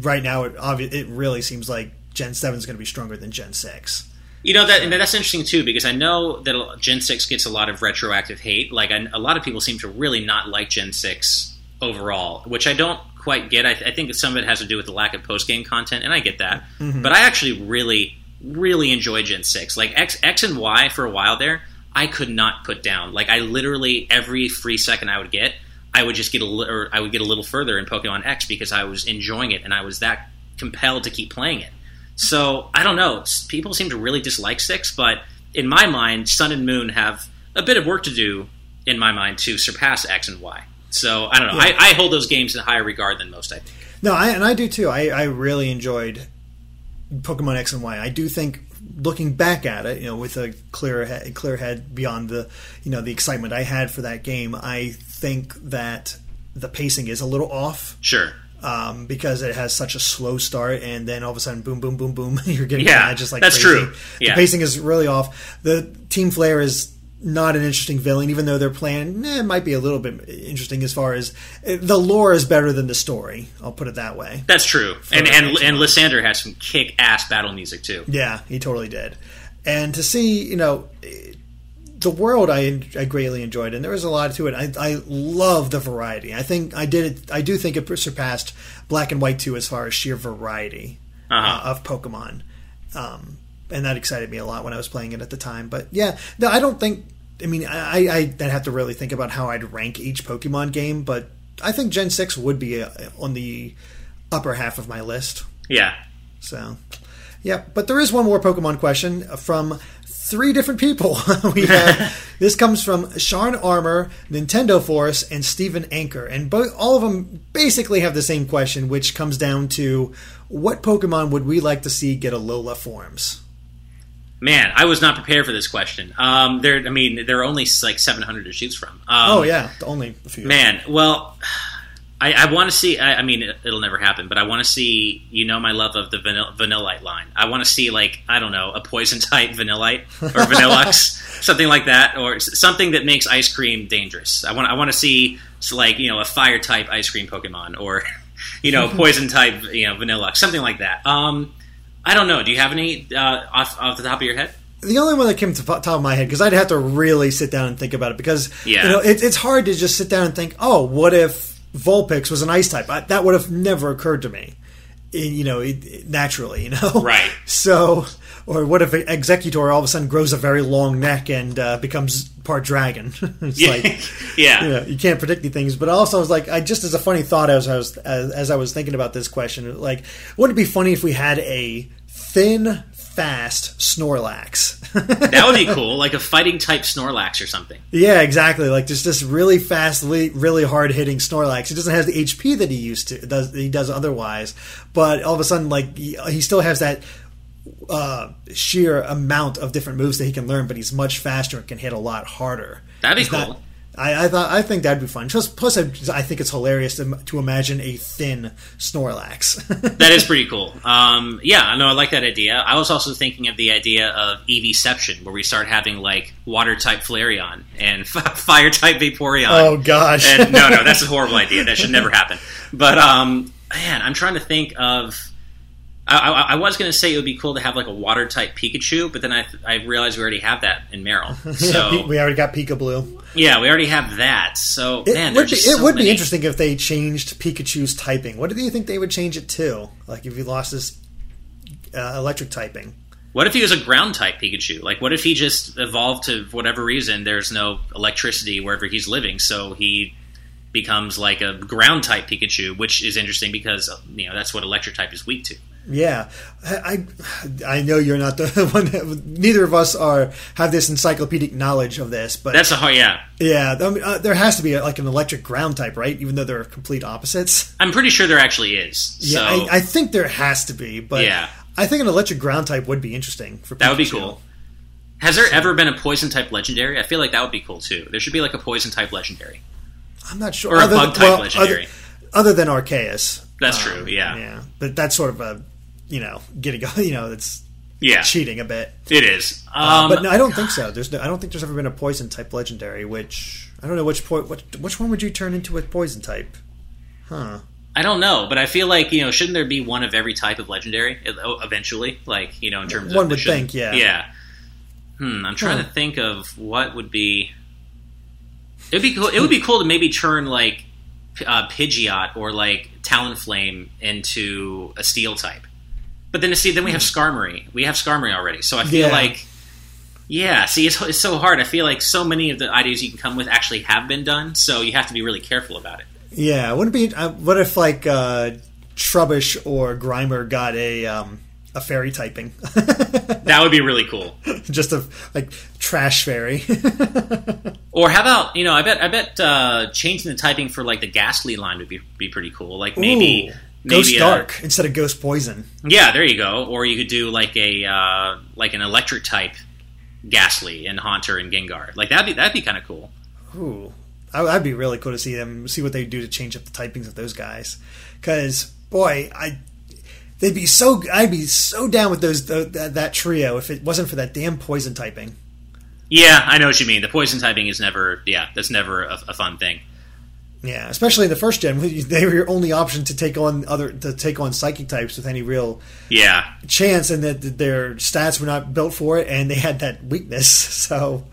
right now, it obvi- it really seems like Gen seven is going to be stronger than Gen six. You know that, and that's interesting too because I know that Gen six gets a lot of retroactive hate. Like I, a lot of people seem to really not like Gen six overall, which I don't quite get. I, I think some of it has to do with the lack of post game content, and I get that. Mm-hmm. But I actually really, really enjoy Gen six. Like X, X and Y for a while there, I could not put down. Like I literally every free second I would get, I would just get a li- or I would get a little further in Pokemon X because I was enjoying it and I was that compelled to keep playing it. So I don't know. People seem to really dislike six, but in my mind, Sun and Moon have a bit of work to do in my mind to surpass X and Y. So I don't know. Yeah. I, I, hold those games in higher regard than most. I think. No, I, and I do too. I, I really enjoyed Pokemon X and Y. I do think looking back at it, you know, with a clear head, clear head beyond the you know the excitement I had for that game, I think that the pacing is a little off. Sure um, because it has such a slow start, and then all of a sudden, boom, boom, boom, boom, you're getting yeah, just like that's crazy. true. Yeah. The pacing is really off. The Team Flare is not an interesting villain, even though their plan eh, might be a little bit interesting as far as eh, the lore is better than the story. I'll put it that way. That's true, and and and Lysandre has some kick ass battle music too. Yeah, he totally did. And to see, you know, the world I, I greatly enjoyed, and there was a lot to it. I, I love the variety. I think I did it. I do think it surpassed Black and White two as far as sheer variety uh-huh. uh, of Pokemon, um, and that excited me a lot when I was playing it at the time. But yeah, no, I don't think. I mean, I I would have to really think about how I'd rank each Pokemon game, but I think Gen six would be uh, on the upper half of my list. Yeah. So, yeah, but there is one more Pokemon question from three different people. we have this comes from Sean Armour, Nintendo Force, and Stephen Anchor, and both all of them basically have the same question, which comes down to what Pokemon would we like to see get a Alola forms? Man, I was not prepared for this question. Um, there, I mean, there are only like 700 to choose from. Um, oh yeah, only a few. Man, well. I, I want to see. I, I, mean, it, will never happen, but I want to see. You know, my love of the vanilla, Vanillite line. I want to see like I don't know a poison type Vanillite or Vanilluxe, something like that, or something that makes ice cream dangerous. I want. I want to see like you know a fire type ice cream Pokemon or you know poison type you know Vanilluxe, something like that. Um, I don't know. Do you have any uh, off off the top of your head? the only one that came to the top of my head because I'd have to really sit down and think about it because yeah. you know it, it's hard to just sit down and think, oh, what if Vulpix was an ice type. I, that would have never occurred to me, you know, it, naturally, you know. Right. So, or what if an Exeggutor all of a sudden grows a very long neck and uh, becomes part dragon? it's yeah. like, yeah, you, know, you, can't predict these things. But also, I was like, I just as a funny thought as I was as, as I was thinking about this question, like, wouldn't it be funny if we had a thin fast Snorlax. that would be cool, like a fighting type Snorlax or something. Yeah, exactly. Like just this really fast, really hard hitting Snorlax. He doesn't have the HP that he used to does he does otherwise, but all of a sudden, like he, he still has that uh, sheer amount of different moves that he can learn, but he's much faster and can hit a lot harder. That'd be he's cool. Not, I, I, thought I think that'd be fun. Plus, plus I, I think it's hilarious to, to, imagine a thin Snorlax. that is pretty cool. Um, yeah, I know I like that idea. I was also thinking of the idea of Eeveeception, where we start having like water type Flareon and f- fire type Vaporeon. Oh gosh! and, no, no, that's a horrible idea. That should never happen. But um, man, I'm trying to think of I, I, I was going to say it would be cool to have like a water type Pikachu, but then I, I realized we already have that in Marill. So yeah, we already got Pikablu. Yeah, we already have that. So it man, would be, so it would many. be interesting if they changed Pikachu's typing. What do you think they would change it to? Like if he lost his uh, electric typing. What if he was a ground type Pikachu? Like, what if he just evolved to whatever reason? There's no electricity wherever he's living, so he becomes like a ground type Pikachu, which is interesting because you know that's what electric type is weak to. Yeah, I I know you're not the one. That, neither of us are have this encyclopedic knowledge of this, but that's a hard yeah. Yeah, I mean, uh, there has to be a, like an electric ground type, right? Even though they're complete opposites. I'm pretty sure there actually is. Yeah. I, I, think there has to be, but yeah. I think an electric ground type would be interesting for That would be cool. Has there so, ever been a poison type legendary? I feel like that would be cool too. There should be like a poison type legendary. I'm not sure. Or other, a bug type well, legendary. Other, other, than Arceus. That's um, true. Yeah. Yeah, but that's sort of a you know getting you know it's yeah cheating a bit. It is. Um, uh, but no, I don't God. think so. There's no, I don't think there's ever been a poison type legendary. Which I don't know which po- which, which one would you turn into a poison type? Huh. I don't know, but I feel like you know, shouldn't there be one of every type of legendary eventually? Like you know, in terms one of one would think, yeah, yeah. Hmm, I'm trying huh. to think of what would be. It'd be cool. It would be cool to maybe turn like uh, Pidgeot or like Talonflame into a Steel type. But then, to see, then we have hmm. Skarmory. We have Skarmory already, so I feel yeah. like, yeah. See, it's, it's so hard. I feel like so many of the ideas you can come with actually have been done, so you have to be really careful about it. Yeah, wouldn't be. Uh, what if like uh, Trubbish or Grimer got a um, a fairy typing? that would be really cool. Just a like trash fairy. or how about you know? I bet I bet uh, changing the typing for like the Gastly line would be be pretty cool. Like maybe. Ooh. Ghost Dark instead of Ghost Poison. Yeah, there you go. Or you could do like a uh, like an electric type Gastly and Haunter and Gengar. Like that'd be that'd be kind of cool. Ooh, I'd be really cool to see them see what they do to change up the typings of those guys. Because boy, I they'd be so I'd be so down with those the, that, that trio if it wasn't for that damn poison typing. Yeah, I know what you mean. The poison typing is never yeah, that's never a, a fun thing. Yeah, especially in the first gen, they were your only option to take on other to take on psychic types with any real yeah chance, and that their stats were not built for it, and they had that weakness. So,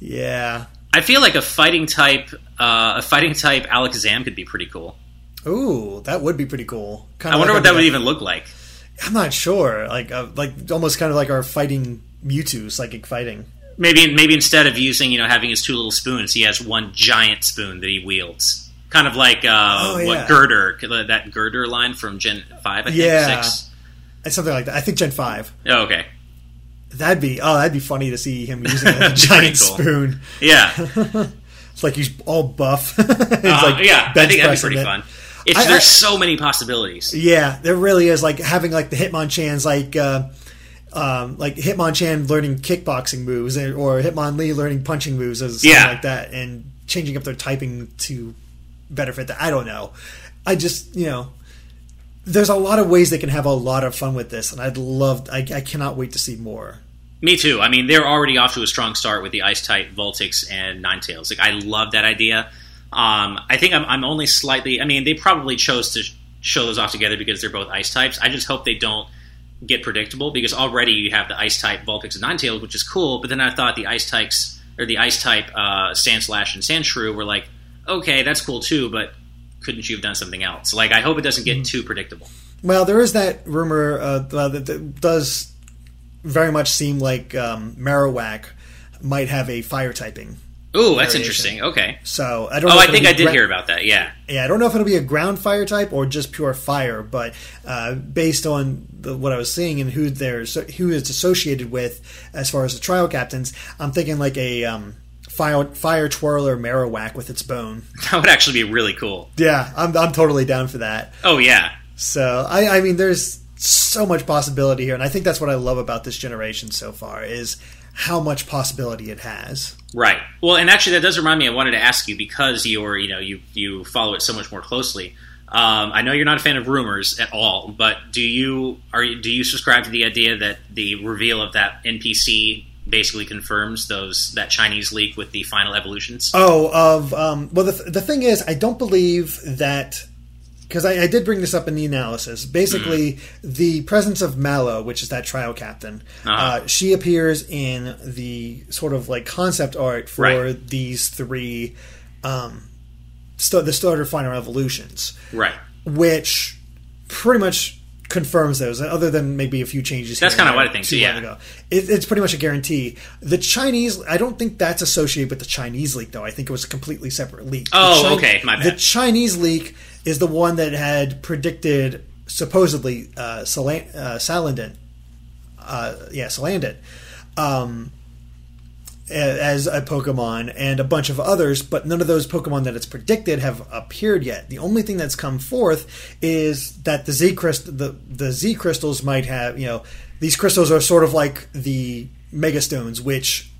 yeah, I feel like a fighting type, uh, a fighting type Alakazam could be pretty cool. Ooh, that would be pretty cool. Kinda I wonder like what that would even look like. I'm not sure. Like, uh, like almost kind of like our fighting Mewtwo, psychic fighting. Maybe, maybe instead of using, you know, having his two little spoons, he has one giant spoon that he wields. Kind of like uh, oh, yeah. what Gurdurr, that Gurdurr line from Gen Five, I think. Yeah, six. It's something like that. I think Gen Five. Oh, okay. That'd be oh, that'd be funny to see him using a giant cool. spoon. Yeah, it's like he's all buff. he's uh, like yeah, I think that'd be pretty it. fun. It's, I, there's I, so many possibilities. Yeah, there really is. Like having like the Hitmonchan's like. Uh, um, like Hitmonchan learning kickboxing moves, or Hitmonlee learning punching moves, or something yeah. like that, and changing up their typing to better fit that. I don't know. I just you know there's a lot of ways they can have a lot of fun with this, and I'd love. I, I cannot wait to see more. Me too. I mean, they're already off to a strong start with the Ice type Vulpix and Ninetales. Like, I love that idea. Um, I think I'm, I'm, only slightly. I mean, they probably chose to show those off together because they're both Ice types. I just hope they don't get predictable because already you have the Ice type Vulpix and Ninetales, which is cool. But then I thought the Ice types or the Ice type uh, Sandslash and Sandshrew were like, okay, that's cool too, but couldn't you have done something else? Like, I hope it doesn't get mm-hmm. too predictable. Well, there is that rumor uh, that does very much seem like um, Marowak might have a fire typing. Ooh, that's interesting. Okay. So I don't. Oh, I think I did gra- hear about that. Yeah. Yeah, I don't know if it'll be a ground fire type or just pure fire, but uh, based on the, what I was seeing and who there's who is associated with as far as the trial captains, I'm thinking like a um, fire, fire twirler Marowak with its bone. That would actually be really cool. Yeah, I'm, I'm totally down for that. Oh yeah. So I, I mean, there's so much possibility here, and I think that's what I love about this generation so far is how much possibility it has. Right. Well, and actually, that does remind me. I wanted to ask you because you're, you know, you you follow it so much more closely. Um, I know you're not a fan of rumors at all, but do you are you, do you subscribe to the idea that the reveal of that NPC basically confirms those that Chinese leak with the final evolutions? Oh, of um, well, the the thing is, I don't believe that because I, I, did bring this up in the analysis. Basically, mm. the presence of Mallow, which is that trial captain, uh-huh. uh, she appears in the sort of like concept art for right. these three, um, st- the starter final evolutions, right? Which pretty much confirms those, other than maybe a few changes. That's kinda what I think, too too, yeah. ago. It, it's pretty much a guarantee. The Chinese, I don't think that's associated with the Chinese leak, though. I think it was a completely separate leak. Oh, okay, my bad. The. Chinese leak is the one that had predicted supposedly uh, Salan- uh, Salandit. Uh, yeah, Salandit. Um, as a Pokemon and a bunch of others, but none of those Pokemon that it's predicted have appeared yet. The only thing that's come forth is that the Z crystal, the the Z crystals might have, you know, these crystals are sort of like the Mega Stones, which,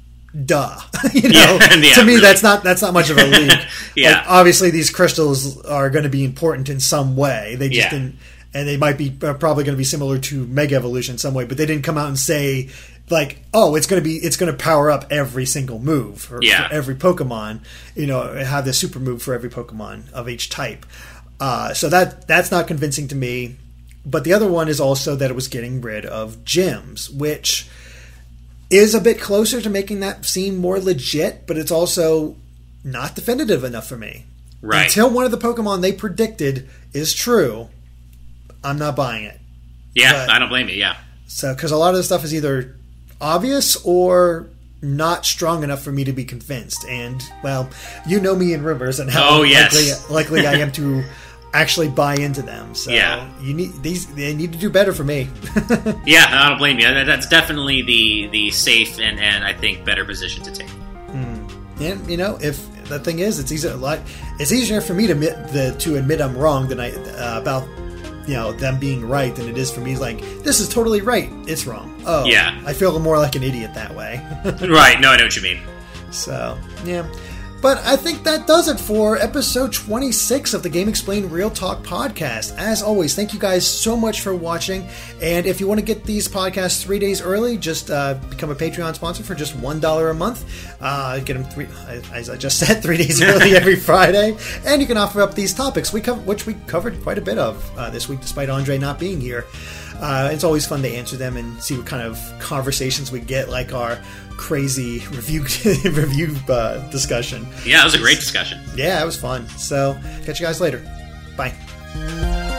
duh, you know, Yeah, yeah, to me really. that's not that's not much of a leak. Yeah. Like, obviously these crystals are going to be important in some way. They just Yeah. didn't, and they might be uh, probably going to be similar to Mega Evolution in some way, but they didn't come out and say like, oh, it's going to be it's going to power up every single move for, Yeah. for every Pokemon. You know, have the super move for every Pokemon of each type. Uh, so that that's not convincing to me. But the other one is also that it was getting rid of gyms, which is a bit closer to making that seem more legit, but it's also not definitive enough for me. Right. Until one of the Pokemon they predicted is true, I'm not buying it. yeah, but- I don't blame you. Yeah. So, because a lot of the stuff is either obvious or not strong enough for me to be convinced. And well, you know me in rumors and how Oh, yes. likely, likely I am to actually buy into them. So Yeah. you need these. They need to do better for me. Yeah, I don't blame you. That's definitely the the safe and, and I think better position to take. and you know, if the thing is, it's easier. Like, it's easier for me to admit the, to admit I'm wrong than I uh, about you know them being right than it is for me. Like, this is totally right. It's wrong. Oh, Yeah. I feel more like an idiot that way. right. No, I know what you mean. So, yeah. But I think that does it for episode 26 of the GameXplain Real Talk podcast. As always, thank you guys so much for watching. And if you want to get these podcasts three days early, just uh, become a Patreon sponsor for just $1 a month. Uh, get them three, as I just said, three days early every Friday. And you can offer up these topics, we co- which we covered quite a bit of uh, this week, despite Andre not being here. Uh, it's always fun to answer them and see what kind of conversations we get, like our crazy review review uh, discussion. Yeah, it was a great discussion. Yeah, it was fun. So, catch you guys later. Bye.